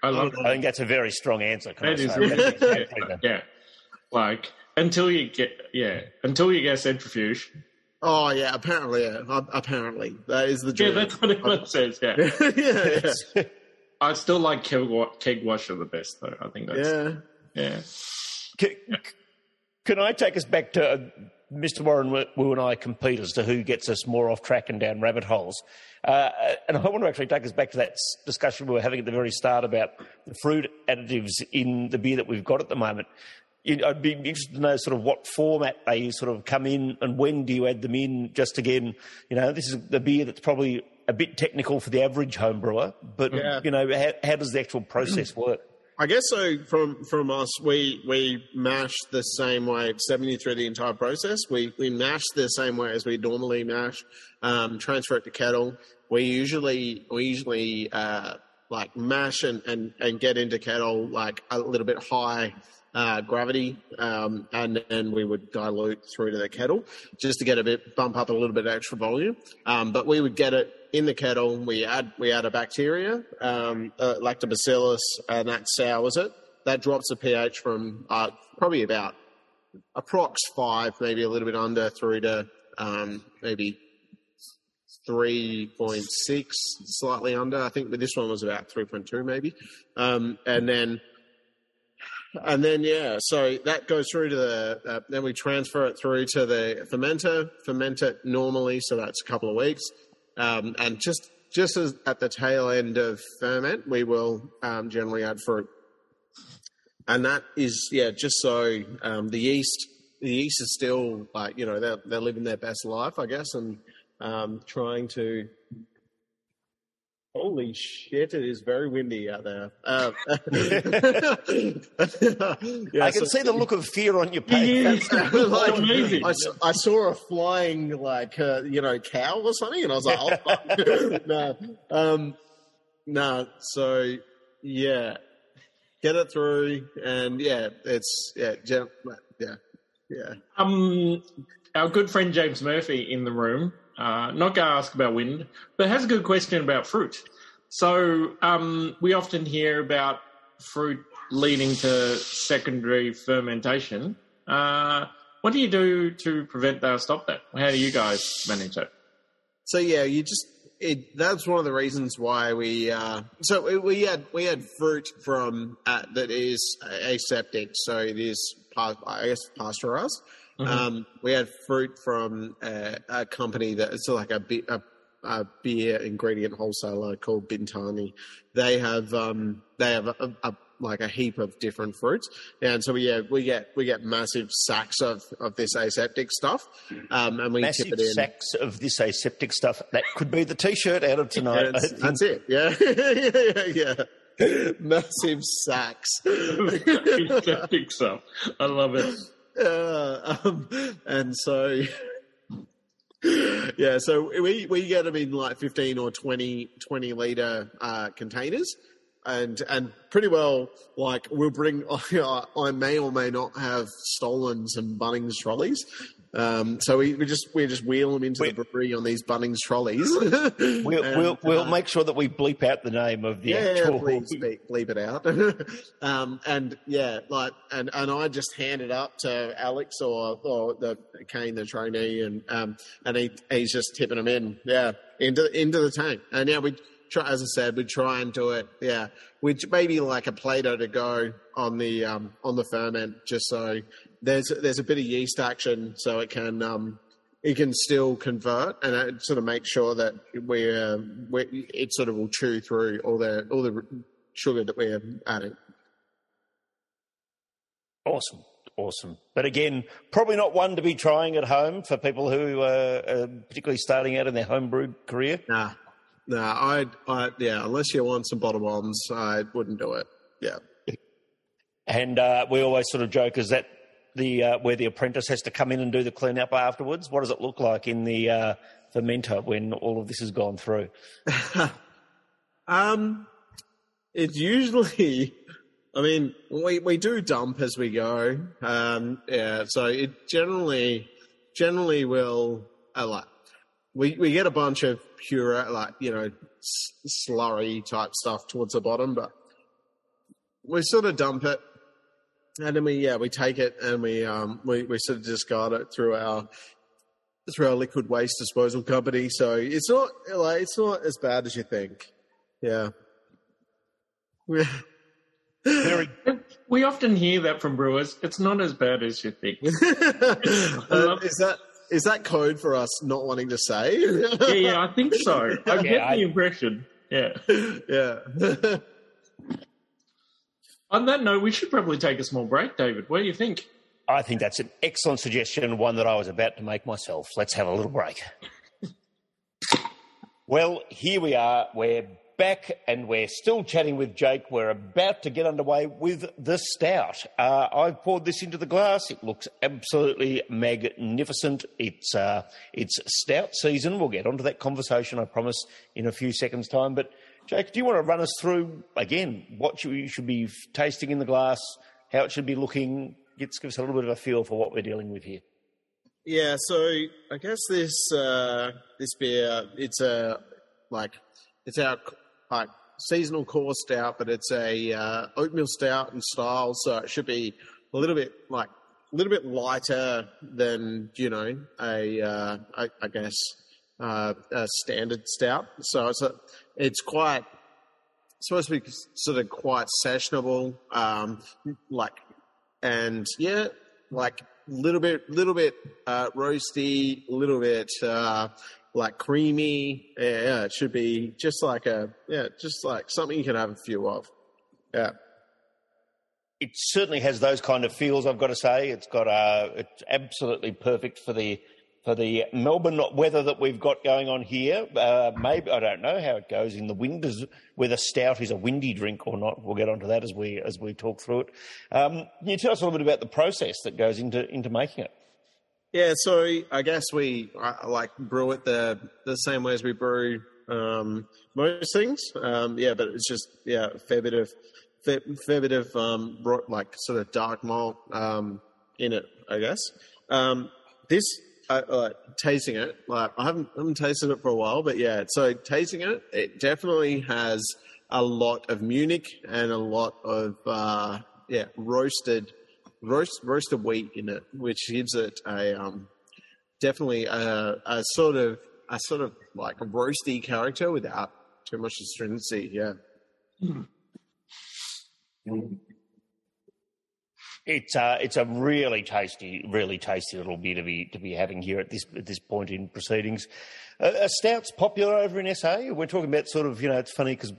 I love I think that's a very strong answer. I [laughs] that. Is yeah, yeah, like until you get yeah until you get centrifuge. Oh yeah, apparently, yeah. Apparently that is the Yeah, that's what it says. Yeah, [laughs] yeah, yeah, [laughs] I still like keg, washer the best though. I think that's yeah. yeah. Can, can I take us back to uh, Mr. Warren Wu and I compete as to who gets us more off track and down rabbit holes? Uh, and I want to actually take us back to that discussion we were having at the very start about the fruit additives in the beer that we've got at the moment. I'd be interested to know sort of what format they sort of come in and when do you add them in. Just again, you know, this is the beer that's probably a bit technical for the average home brewer, but Yeah. you know, how, how does the actual process work? I guess so. From from us, we we mash the same way, seventy through the entire process. We we mash the same way as we normally mash. Um, transfer it to kettle. We usually we usually uh, like mash and, and and get into kettle like a little bit high uh, gravity, um, and then we would dilute through to the kettle just to get a bit bump up a little bit extra volume. Um, but we would get it in the kettle. We add we add a bacteria, um, uh, lactobacillus, and that sours it. That drops the pH from uh, probably about approx five, maybe a little bit under, through to um, maybe three point six, slightly under. I think, but this one was about three point two, maybe. Um, and then and then yeah, so that goes through to the. Uh, then we transfer it through to the fermenter. Ferment it normally, so that's a couple of weeks. Um, and just just as at the tail end of ferment, we will um, generally add fruit. And that is yeah, just so um, the yeast the yeast is still like you know they're they're living their best life, I guess, and um, trying to Holy shit! It is very windy out there. Uh, [laughs] yeah, I can so, see the look of fear on your face. [laughs] like, amazing. I, I, saw a flying like uh, you know cow or something, and I was like, oh, [laughs] no, um, no. So yeah, get it through, and yeah, it's yeah, yeah, yeah. Um, our good friend James Murphy in the room uh, not going to ask about wind, but has a good question about fruit. So um, we often hear about fruit leading to secondary fermentation. Uh, what do you do to prevent that or stop that? How do you guys manage that? So yeah, you just it, that's one of the reasons why we uh, so we had we had fruit from uh, that is aseptic, so it is I guess pasteurized. Mm-hmm. Um, we had fruit from a, a company that it's like a, a, a, beer ingredient wholesaler called Bintani. They have um, they have a, a, like a heap of different fruits, and so we yeah, we get we get massive sacks of, of this aseptic stuff, um, and we massive tip it in. sacks of this aseptic stuff. That could be the T-shirt out of tonight. Yeah, [laughs] that's it. Yeah, [laughs] yeah, yeah. [laughs] Massive sacks. aseptic stuff. I love it. Uh, um, and so, yeah, so we, we get them in like 15 or 20, 20 litre uh, containers. And and pretty well, like we'll bring. [laughs] I may or may not have stolen some Bunnings trolleys, um, so we, we just we just wheel them into we, the brewery on these Bunnings trolleys. [laughs] we'll [laughs] and, we'll, we'll uh, make sure that we bleep out the name of the yeah, actual. Bleep, bleep, bleep it out. um, and yeah, like and and I just hand it up to Alex or or the Kane, the trainee, and um, and he he's just tipping them in, yeah, into into the tank. And yeah, we try as I said, we try and do it, yeah, which maybe like a Plato to go on the um, on the ferment, just so there's there's a bit of yeast action, so it can um, it can still convert and it sort of make sure that we're, we're it sort of will chew through all the all the sugar that we're adding. Awesome. Awesome. But again, probably not one to be trying at home for people who uh, are particularly starting out in their homebrew career. Nah, nah. I, I, yeah. Unless you want some bottle bombs, I wouldn't do it. Yeah. And uh, we always sort of joke is that the uh, where the apprentice has to come in and do the cleanup afterwards? What does it look like in the uh, fermenter when all of this has gone through? [laughs] um, it's usually. [laughs] I mean, we, we do dump as we go. Um, yeah, so it generally generally will uh, like we we get a bunch of pure like you know slurry type stuff towards the bottom, but we sort of dump it and then we yeah we take it and we um we, we sort of discard it through our through our liquid waste disposal company. So it's not like it's not as bad as you think. Yeah. Very. [laughs] We often hear that from brewers. It's not as bad as you think. [laughs] is that is that code for us not wanting to say? yeah, yeah, I think so. [laughs] I yeah, get I, the impression. Yeah, yeah. [laughs] On that note, we should probably take a small break, Davydd. What do you think? I think that's an excellent suggestion, one that I was about to make myself. Let's have a little break. [laughs] well, here we are. We're back and we're still chatting with Jake. We're about to get underway with the stout. Uh, I've poured this into the glass. It looks absolutely magnificent. It's, uh, it's stout season. We'll get onto that conversation, I promise, in a few seconds' time. But Jake, do you want to run us through again what you should be tasting in the glass, how it should be looking? Give us a little bit of a feel for what we're dealing with here. Yeah, so I guess this uh, this beer it's a like it's our like seasonal core stout, but it's a uh, oatmeal stout in style, so it should be a little bit like a little bit lighter than you know a uh, I, I guess uh, a standard stout. So it's a, it's quite supposed to be sort of quite sessionable, um, like, and yeah, like a little bit, little bit uh, roasty, a little bit uh, like creamy. Yeah, yeah, it should be just like a yeah, just like something you can have a few of. Yeah. It certainly has those kind of feels. I've got to say, it's got a. It's absolutely perfect for the for the Melbourne weather that we've got going on here. Uh, maybe I don't know how it goes in the wind, whether stout is a windy drink or not. We'll get onto that as we as we talk through it. Um, can you tell us a little bit about the process that goes into into making it? Yeah, so I guess we like brew it the the same way as we brew um, most things. Um, yeah, but it's just yeah, a fair bit of fair, fair bit of um, like sort of dark malt um, in it, I guess. Um, this uh, uh, tasting it, like I haven't, I haven't tasted it for a while, but yeah. So tasting it, it definitely has a lot of Munich and a lot of uh, yeah roasted roast roasted wheat in it, which gives it a um, definitely a, a sort of a sort of like a roasty character without too much astringency. Yeah. Mm. It's uh, it's a really tasty, really tasty little beer to be to be having here at this at this point in proceedings. Uh, a stout's popular over in SA. We're talking about sort of you know it's funny because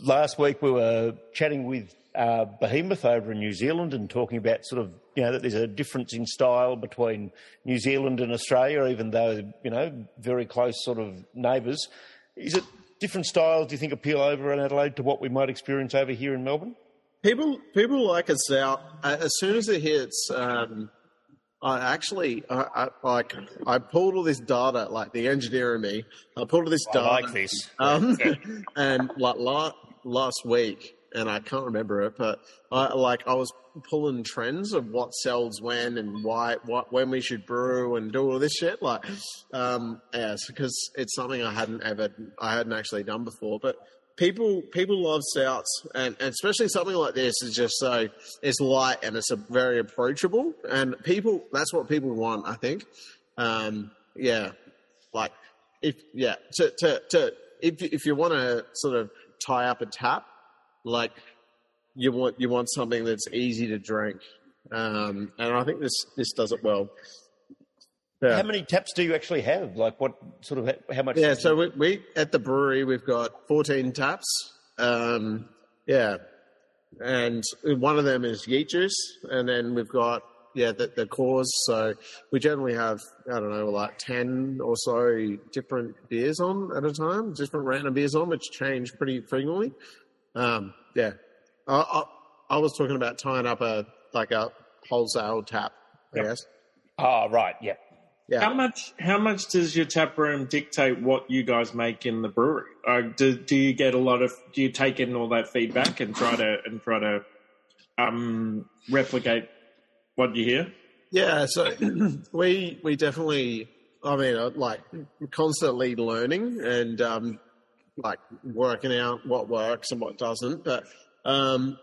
last week we were chatting with uh, Behemoth over in New Zealand and talking about sort of you know that there's a difference in style between New Zealand and Australia, even though you know very close sort of neighbours. Is it different styles? Do you think appeal over in Adelaide to what we might experience over here in Melbourne? People people like us stout as soon as it hits. Um, I actually, I, I, like, I pulled all this data, like the engineer in me. I pulled all this data. I like this. Um, [laughs] and like last week, and I can't remember it, but I like I was pulling trends of what sells when and why, what when we should brew and do all this shit. Like, um, yeah, because it's something I hadn't ever, I hadn't actually done before. But people people love stouts, and, and, especially something like this is just so it's light and it's very approachable, and people that's what people want. I think, um, yeah, like if yeah to to, to if if you want to sort of tie up a tap, like you want you want something that's easy to drink, um, and I think this this does it well. Yeah. How many taps do you actually have? Like what sort of how much? Yeah, so we, we, at the brewery we've got fourteen taps. Um, yeah, and one of them is yeet juice, and then we've got yeah the, the cores. So we generally have I don't know like ten or so different beers on at a time, different random beers on, which change pretty frequently. Um, yeah, I, I, I was talking about tying up a like a wholesale tap. I yep. guess. Oh right, yeah. Yeah. How much? How much does your tap room dictate what you guys make in the brewery? Uh, do Do you get a lot of? Do you take in all that feedback and try to and try to um, replicate what you hear? Yeah. So [clears throat] we we definitely. I mean, uh, like constantly learning and um, like working out what works and what doesn't. But um,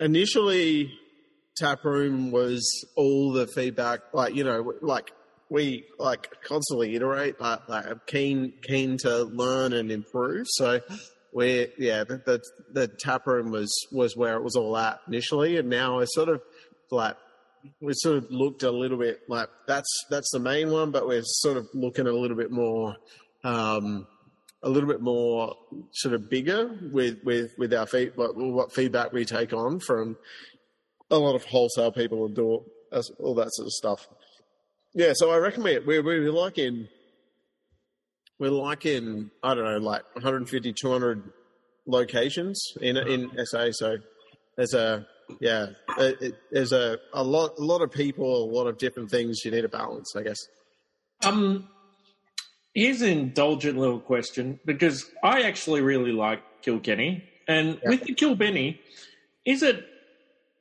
initially, taproom was all the feedback like you know like we like constantly iterate but like I'm keen keen to learn and improve so we yeah the, the the tap room was was where it was all at initially and now I sort of like we sort of looked a little bit like that's that's the main one but we're sort of looking a little bit more um a little bit more sort of bigger with with with our feed what, what feedback we take on from a lot of wholesale people and do all that sort of stuff. Yeah, so I recommend we're we're like in we're like in I don't know like 150 200 locations in in SA. So there's a yeah it, it, there's a a lot a lot of people a lot of different things you need to balance. I guess. Um, here's an indulgent little question because I actually really like Kilkenny, and yeah. with the Kilbenny, is it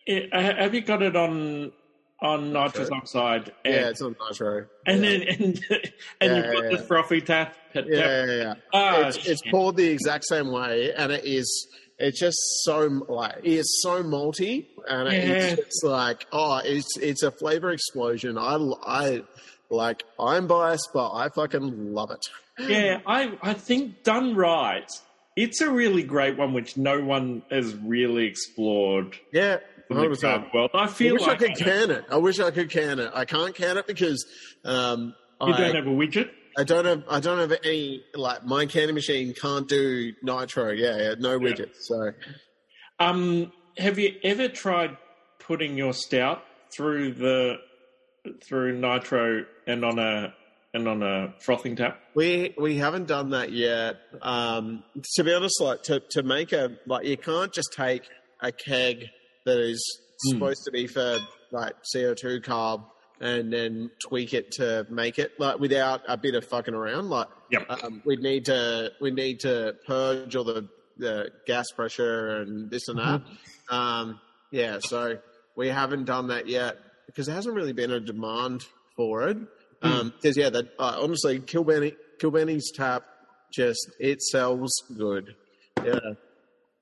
it, have you got it on on nitrous sure. oxide? And, yeah, it's on nitro. And yeah. then and, and yeah, you've got yeah, the frothy tap. tap. Yeah, yeah, yeah. Oh, it's, it's poured the exact same way, and it is. It's just so like it is so malty, and it's just like oh, it's it's a flavor explosion. I I like I'm biased, but I fucking love it. Yeah, I I think done right, it's a really great one which no one has really explored. Yeah, in the craft world. I feel I wish like I could can it. I wish I could can it. I can't can it because um, you I, don't have a widget. I don't have. I don't have any. Like my canning machine can't do nitro. Yeah, yeah no widget. Yeah. So, um, have you ever tried putting your stout through the through nitro and on a and on a frothing tap? We we haven't done that yet. Um, to be honest, like to, to make a like you can't just take a keg that is Hmm. supposed to be for like CO two carb and then tweak it to make it like without a bit of fucking around. Like Yep. um, we need to we need to purge all the the gas pressure and this and that. Um, yeah, so we haven't done that yet because there hasn't really been a demand for it. Because yeah, that uh, honestly, Kilbenny Kilbenny's tap just it sells good. Yeah,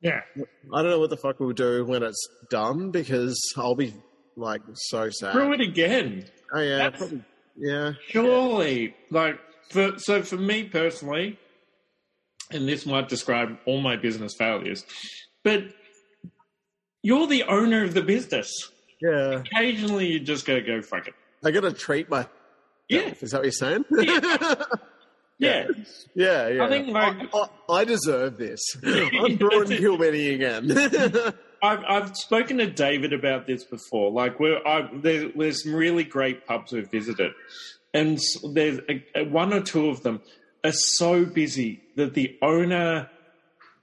Yeah. I don't know what the fuck we'll do when it's done because I'll be like so sad. Brew it again. Oh yeah, probably, yeah. Surely, like for so for me personally, and this might describe all my business failures, but you're the owner of the business. Yeah, Occasionally, you just go go fuck it. I gotta treat my. Yeah, Is that what you're saying? yeah. [laughs] yeah, yeah. I think, like- I, I, I deserve this. [laughs] I'm brewing Kilbenny again. [laughs] I've I've spoken to Davydd about this before. Like, we're I, there, there's some really great pubs we've visited, and there's a, a- one or two of them are so busy that the owner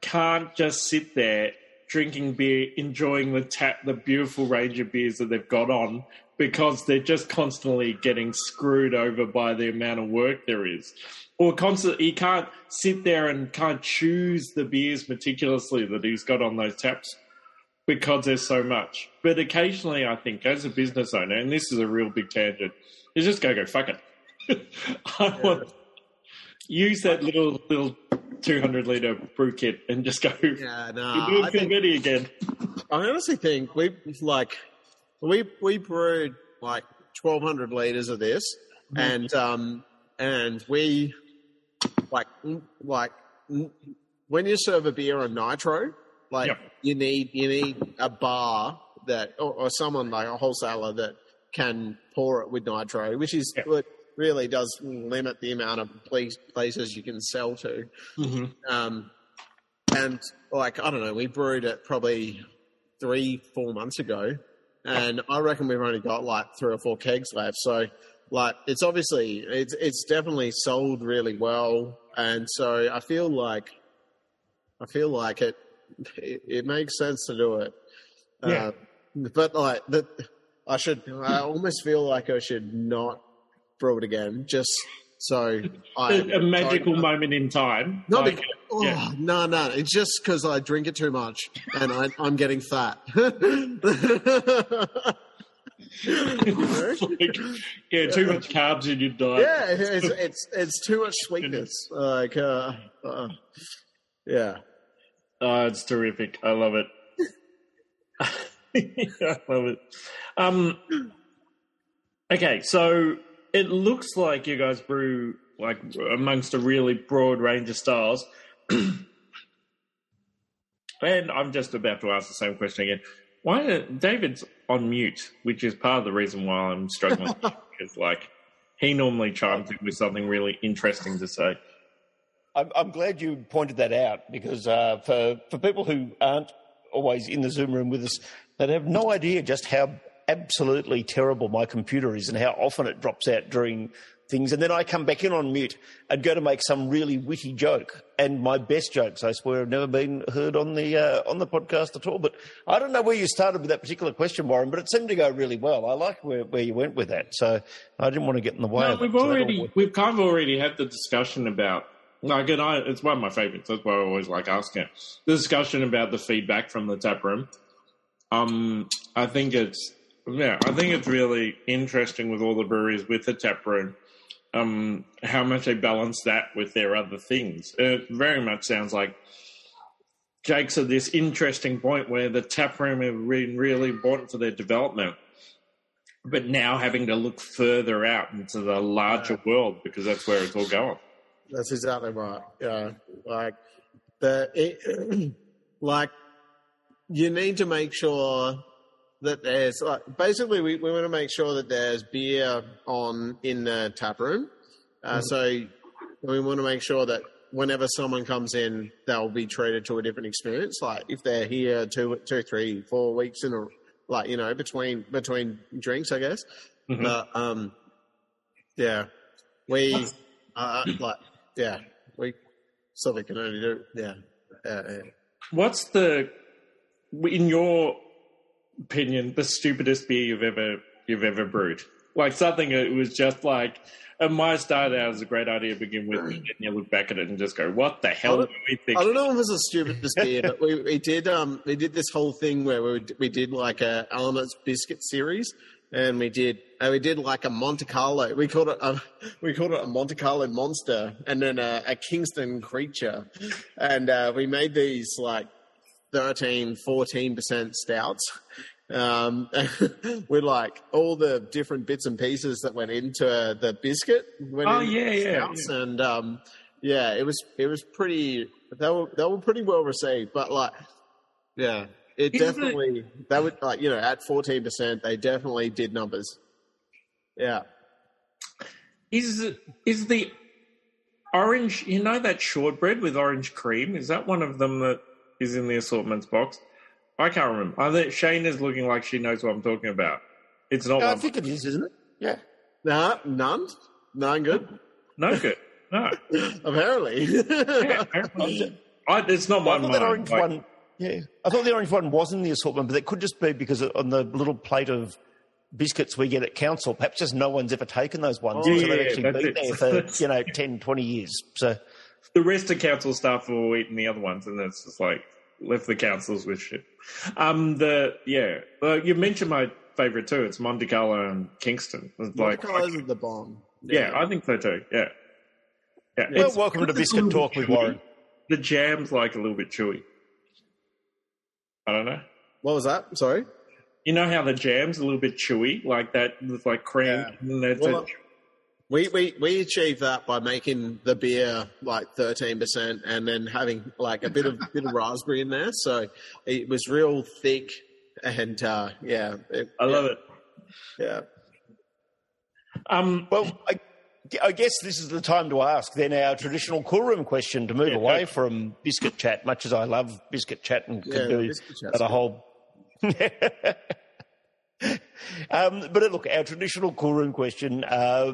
can't just sit there drinking beer, enjoying the tap, the beautiful range of beers that they've got on, because they're just constantly getting screwed over by the amount of work there is. Or constantly, he can't sit there and can't choose the beers meticulously that he's got on those taps because there's so much. But occasionally, I think, as a business owner, and this is a real big tangent, you just go, go, fuck it. [laughs] I want use that little little 200 liter brew kit and just go. yeah, no. you do I think, again. I honestly think we like we we brewed like twelve hundred liters of this, Mm-hmm. and um and we like like when you serve a beer on nitro, like Yep. you need you need a bar that or, or someone like a wholesaler that can pour it with nitro, which is Yep. what really does limit the amount of place, places you can sell to. Mm-hmm. Um, and like I don't know, we brewed it probably three, four months ago, and I reckon we've only got like three or four kegs left. So, like, it's obviously it's it's definitely sold really well, and so I feel like I feel like it it, it makes sense to do it. Yeah. Uh, but like that, I should. I almost feel like I should not brew it again, just so [laughs] I A, magical moment in time. not Like, oh, yeah. no, no. It's just because I drink it too much and I, I'm getting fat. [laughs] like, yeah, too much carbs in your diet. yeah, it's, it's it's too much sweetness. Like, uh, uh, yeah, Oh, it's terrific. I love it. [laughs] I love it. Um, okay, so it looks like you guys brew like amongst a really broad range of styles. [clears throat] and I'm just about to ask the same question again. Why Davydd's on mute, which is part of the reason why I'm struggling. [laughs] Because like he normally chimes in with something really interesting to say. I'm, I'm glad you pointed that out because uh, for for people who aren't always in the Zoom room with us, that have no idea just how absolutely terrible my computer is and how often it drops out during things, and then I come back in on mute and go to make some really witty joke, and my best jokes, I swear, have never been heard on the uh, on the podcast at all. But I don't know where you started with that particular question, Warren, but it seemed to go really well. I like where, where you went with that, so I didn't want to get in the way. No, of we've so all already worked. we've kind of already had the discussion about like and I it's one of my favorites. That's why I always like asking it. The discussion about the feedback from the tap room. Um, I think it's yeah, I think it's really interesting with all the breweries with the tap room. Um, how much they balance that with their other things. It very much sounds like Jake's at this interesting point where the tap room have been really important for their development but now having to look further out into the larger world because that's where it's all going. that's exactly right. Yeah, like the it, [clears throat] like you need to make sure that there's like basically we, we want to make sure that there's beer on in the tap room. Uh, So we want to make sure that whenever someone comes in, they'll be treated to a different experience. Like if they're here two, two, three, four weeks in a like you know between between drinks, I guess. Mhm. But um, yeah, we uh, like yeah we something can only do yeah. yeah, yeah. What's the, in your opinion, the stupidest beer you've ever you've ever brewed? Like something that was just like it might start started out as a great idea to begin with, and you look back at it and just go, "What the hell don't- we think?" I don't know if it was a stupid beer, but we, we did um we did this whole thing where we we did like a Element's biscuit series, and we did and we did like a Monte Carlo. We called it a, [laughs] we called it a Monte Carlo monster, and then a, a Kingston creature, and uh, we made these like 13, 14 percent stouts. Um, [laughs] with like all the different bits and pieces that went into the biscuit. Went Oh, yeah, yeah, stouts, and um, yeah, it was it was pretty. They were they were pretty well received, but like, yeah, it Isn't it- definitely they would like you know at fourteen percent they definitely did numbers. Yeah, Is is the orange? You know that shortbread with orange cream? Is that one of them that is in the assortments box? I can't remember. I think Shane is looking like she knows what I'm talking about. It's not I one. think it is, isn't it? Yeah. nah, none, none good. No good. [laughs] No. Apparently, Yeah, apparently. [laughs] I, it's not I one. thought that orange one. Yeah, I thought the orange one was in the assortment, but it could just be because on the little plate of biscuits we get at council, perhaps just no one's ever taken those ones, Oh, so yeah, they've actually been it. there for [laughs] you know 10, 20 years. So the rest of council staff are all eating the other ones, and it's just like left the councils with shit. Um, the yeah, well, you mentioned my favorite too. It's Monte Carlo and Kingston. It's Monte like, Carlos is the bomb. yeah, I think so too. Yeah, yeah. well, It's- welcome to it's a Biscuit Talk with chewy. Warren. The jam's like a little bit chewy. I don't know. What was that? Sorry. You know how the jam's a little bit chewy, like that, with like cream. Yeah. And it's Well, a- We, we we achieved that by making the beer like thirteen percent, and then having like a bit of bit of raspberry in there, so it was real thick, and uh, yeah, it, I love it. yeah. Um, Well, I, I guess this is the time to ask then our traditional cool room question to move Yeah, away go. from biscuit chat. Much as I love biscuit chat and could Yeah, do biscuit chat's a whole. [laughs] [laughs] um, but look, our traditional cool room question, uh,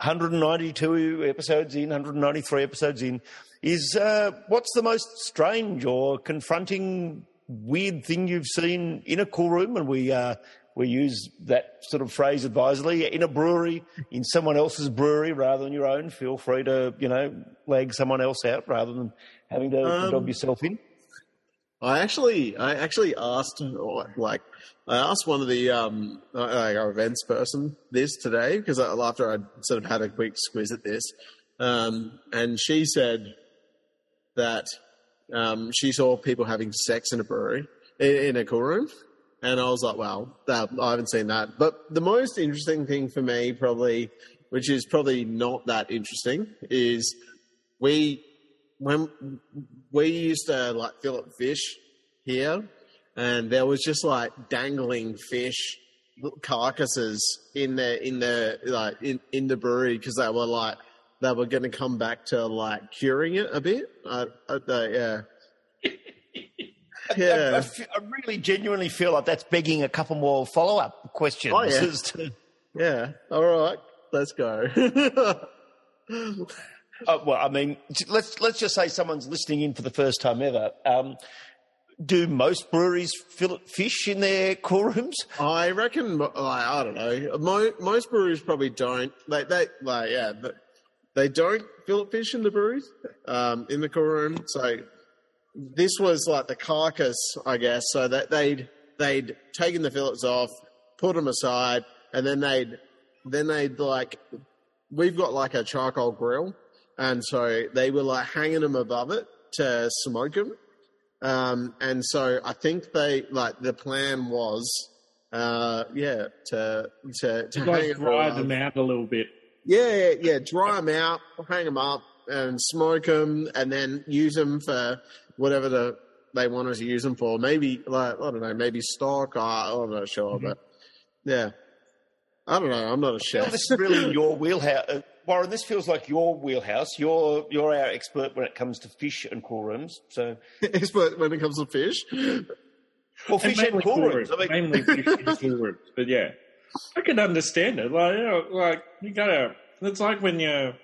192 episodes in, 193 episodes in, is uh, what's the most strange or confronting weird thing you've seen in a cool room? And we uh, we use that sort of phrase advisedly in a brewery, in someone else's brewery rather than your own. Feel free to you know lag someone else out rather than having to, to Um, dob yourself in. I actually, I actually asked, like, I asked one of the um, like our events person this today because after I sort of had a quick squiz at this, um, and she said that um, she saw people having sex in a brewery in, in a cool room, and I was like, "Wow, that, I haven't seen that." But the most interesting thing for me, probably, which is probably not that interesting, is we when we used to like fillet fish here, and there was just like dangling fish carcasses in the in the like in, in the brewery because they were like they were going to come back to like curing it a bit. Uh, yeah, I, yeah. f- I really genuinely feel like that's begging a couple more follow up questions. Oh, yeah. to- [laughs] Yeah. All right. Let's go. [laughs] Uh, well, I mean, let's let's just say someone's listening in for the first time ever. Um, do most breweries fillet fish in their [laughs] cool rooms? I reckon, like, I don't know. Mo- most breweries probably don't. They, they, like, yeah, they don't fillet fish in the breweries, um, in the cool room. So this was like the carcass, I guess. So that they'd they'd taken the fillets off, put them aside, and then they'd then they'd like we've got like a charcoal grill, and so they were like hanging them above it to smoke them. Um, and so I think they like the plan was, uh, yeah, to to to you hang guys dry them out a little bit. Yeah, yeah, yeah. Dry them out, hang them up, and smoke them, and then use them for whatever the, they want us to use them for. Maybe like I don't know, maybe stock. Or, I'm not sure, but yeah, I don't know. I'm not a Well, chef. this is really your wheelhouse, uh, Warren. This feels like your wheelhouse. You're you're our expert when it comes to fish and cool rooms. So, [laughs] Expert when it comes to fish. well, fish and, mainly cool cool rooms. I mean, mainly fish and [laughs] cool rooms. But yeah, I can understand it. Like, you know, like you gotta. It's like when you're,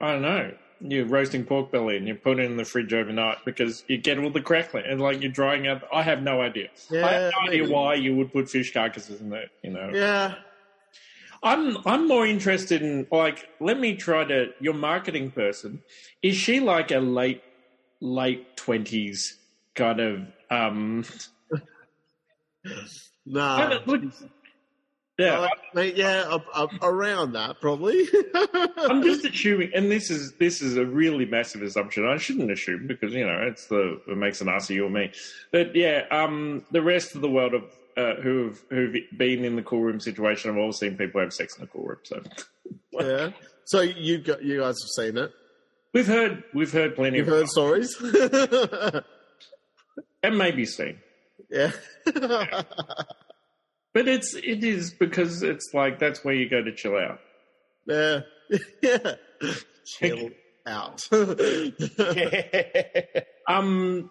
I don't know, you're roasting pork belly and you put it in the fridge overnight because you get all the crackling and like you're drying out. I have no idea. Yeah, I have no idea why you would put fish carcasses in there. You know. Yeah. I'm I'm more interested in like let me try to your marketing person. Is she like a late late twenties kind of um [laughs] Nah. look, yeah, Uh, mate, yeah, around that probably. [laughs] I'm just assuming and this is this is a really massive assumption. I shouldn't assume because you know it's the it makes an ass of you or me. But yeah, um the rest of the world of uh, who've who've been in the cool room situation, I've all seen people have sex in the cool room. So yeah. So you got you guys have seen it. we've heard we've heard plenty You've of heard stories. [laughs] and maybe seen. yeah. [laughs] But it's it is because it's like that's where you go to chill out. yeah. [laughs] Yeah. Chill out. Um,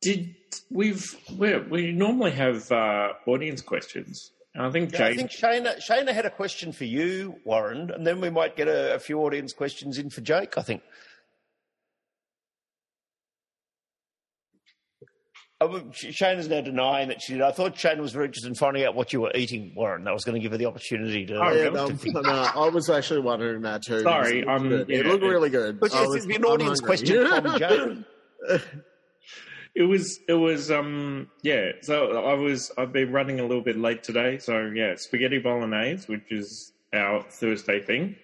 did we've we we normally have uh, audience questions. And I think Yeah, I think Shayna, Shayna had a question for you, Warren, and then we might get a, a few audience questions in for Jake, I think. Oh, Sh- now denying that she did. I thought Shayna was very interested in finding out what you were eating, Warren. That was going to give her the opportunity to. Oh, yeah, really? no, to- no, I was actually wondering that too. Sorry, It looked um, good. it looked it- really good. But yes, was- it's an audience hungry. question [laughs] from Jake. [laughs] It was it was um yeah. So I was I've been running a little bit late today. So yeah, spaghetti bolognese, which is our Thursday thing.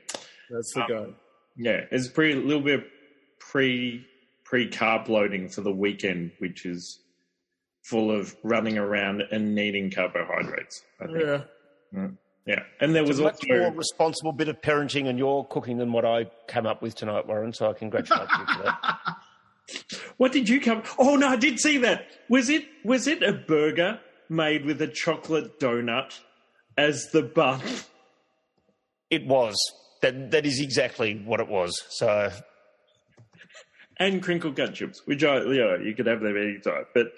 That's the Um, go. Yeah, it's pretty a little bit pre pre carb loading for the weekend, which is full of running around and needing carbohydrates. I think. Yeah. Yeah, and there was a much also more responsible bit of parenting and your cooking than what I came up with tonight, Warren. So I congratulate you for that. [laughs] what did you come? Oh no, I did see that. Was it was it a burger made with a chocolate donut as the bun? It was that. That is exactly what it was. So and crinkle cut chips, which I you know you could have them any time. But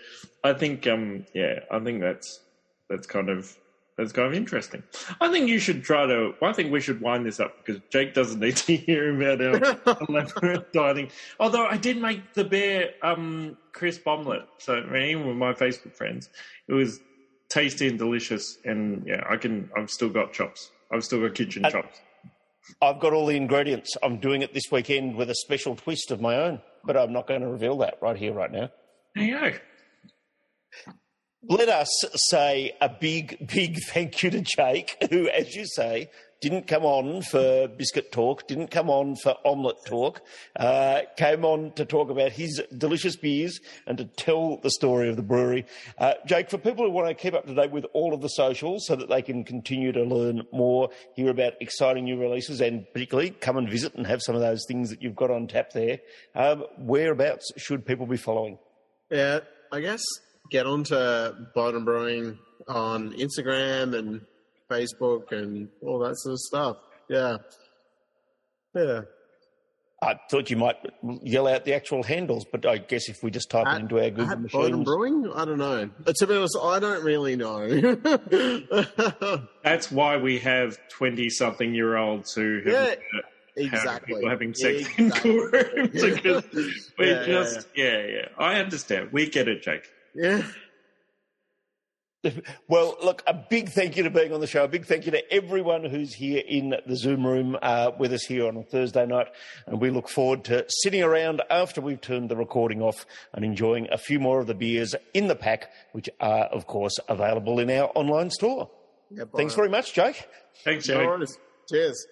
I think um yeah, I think that's that's kind of that's kind of interesting. I think you should try to. I think we should wind this up because Jake doesn't need to [laughs] hear about our [laughs] elaborate dieting. Although I did make the bear um crisp omelette, so I mean, even with my Facebook friends, it was tasty and delicious. And yeah, I can. I've still got chops. I've still got kitchen And- chops. I've got all the ingredients. I'm doing it this weekend with a special twist of my own, but I'm not going to reveal that right here, right now. There you go. Let us say a big, big [laughs] thank you to Jake, who, as you say, didn't come on for biscuit talk, didn't come on for omelette talk, uh, came on to talk about his delicious beers and to tell the story of the brewery. Uh, Jake, for people who want to keep up to date with all of the socials so that they can continue to learn more, hear about exciting new releases, and particularly come and visit and have some of those things that you've got on tap there, um, whereabouts should people be following? Yeah, I guess get onto Bowden Brewing on Instagram and Facebook and all that sort of stuff. Yeah. Yeah. I thought you might yell out the actual handles, but I guess if we just type At- it into our Google At Bowden machines, Brewing? I don't know. Uh, To be honest, I don't really know. [laughs] That's why we have twenty-something-year-olds who have Yeah, have exactly. people having sex in cool rooms because [laughs] we Yeah, yeah, just yeah, yeah I understand. We get it, Jake. Yeah. [laughs] Well, look, a big thank you to being on the show. A big thank you to everyone who's here in the Zoom room uh, with us here on a Thursday night. And we look forward to sitting around after we've turned the recording off and enjoying a few more of the beers in the pack, which are, of course, available in our online store. yeah Thanks very much, Jake. Thanks, No Jake. worries. Cheers.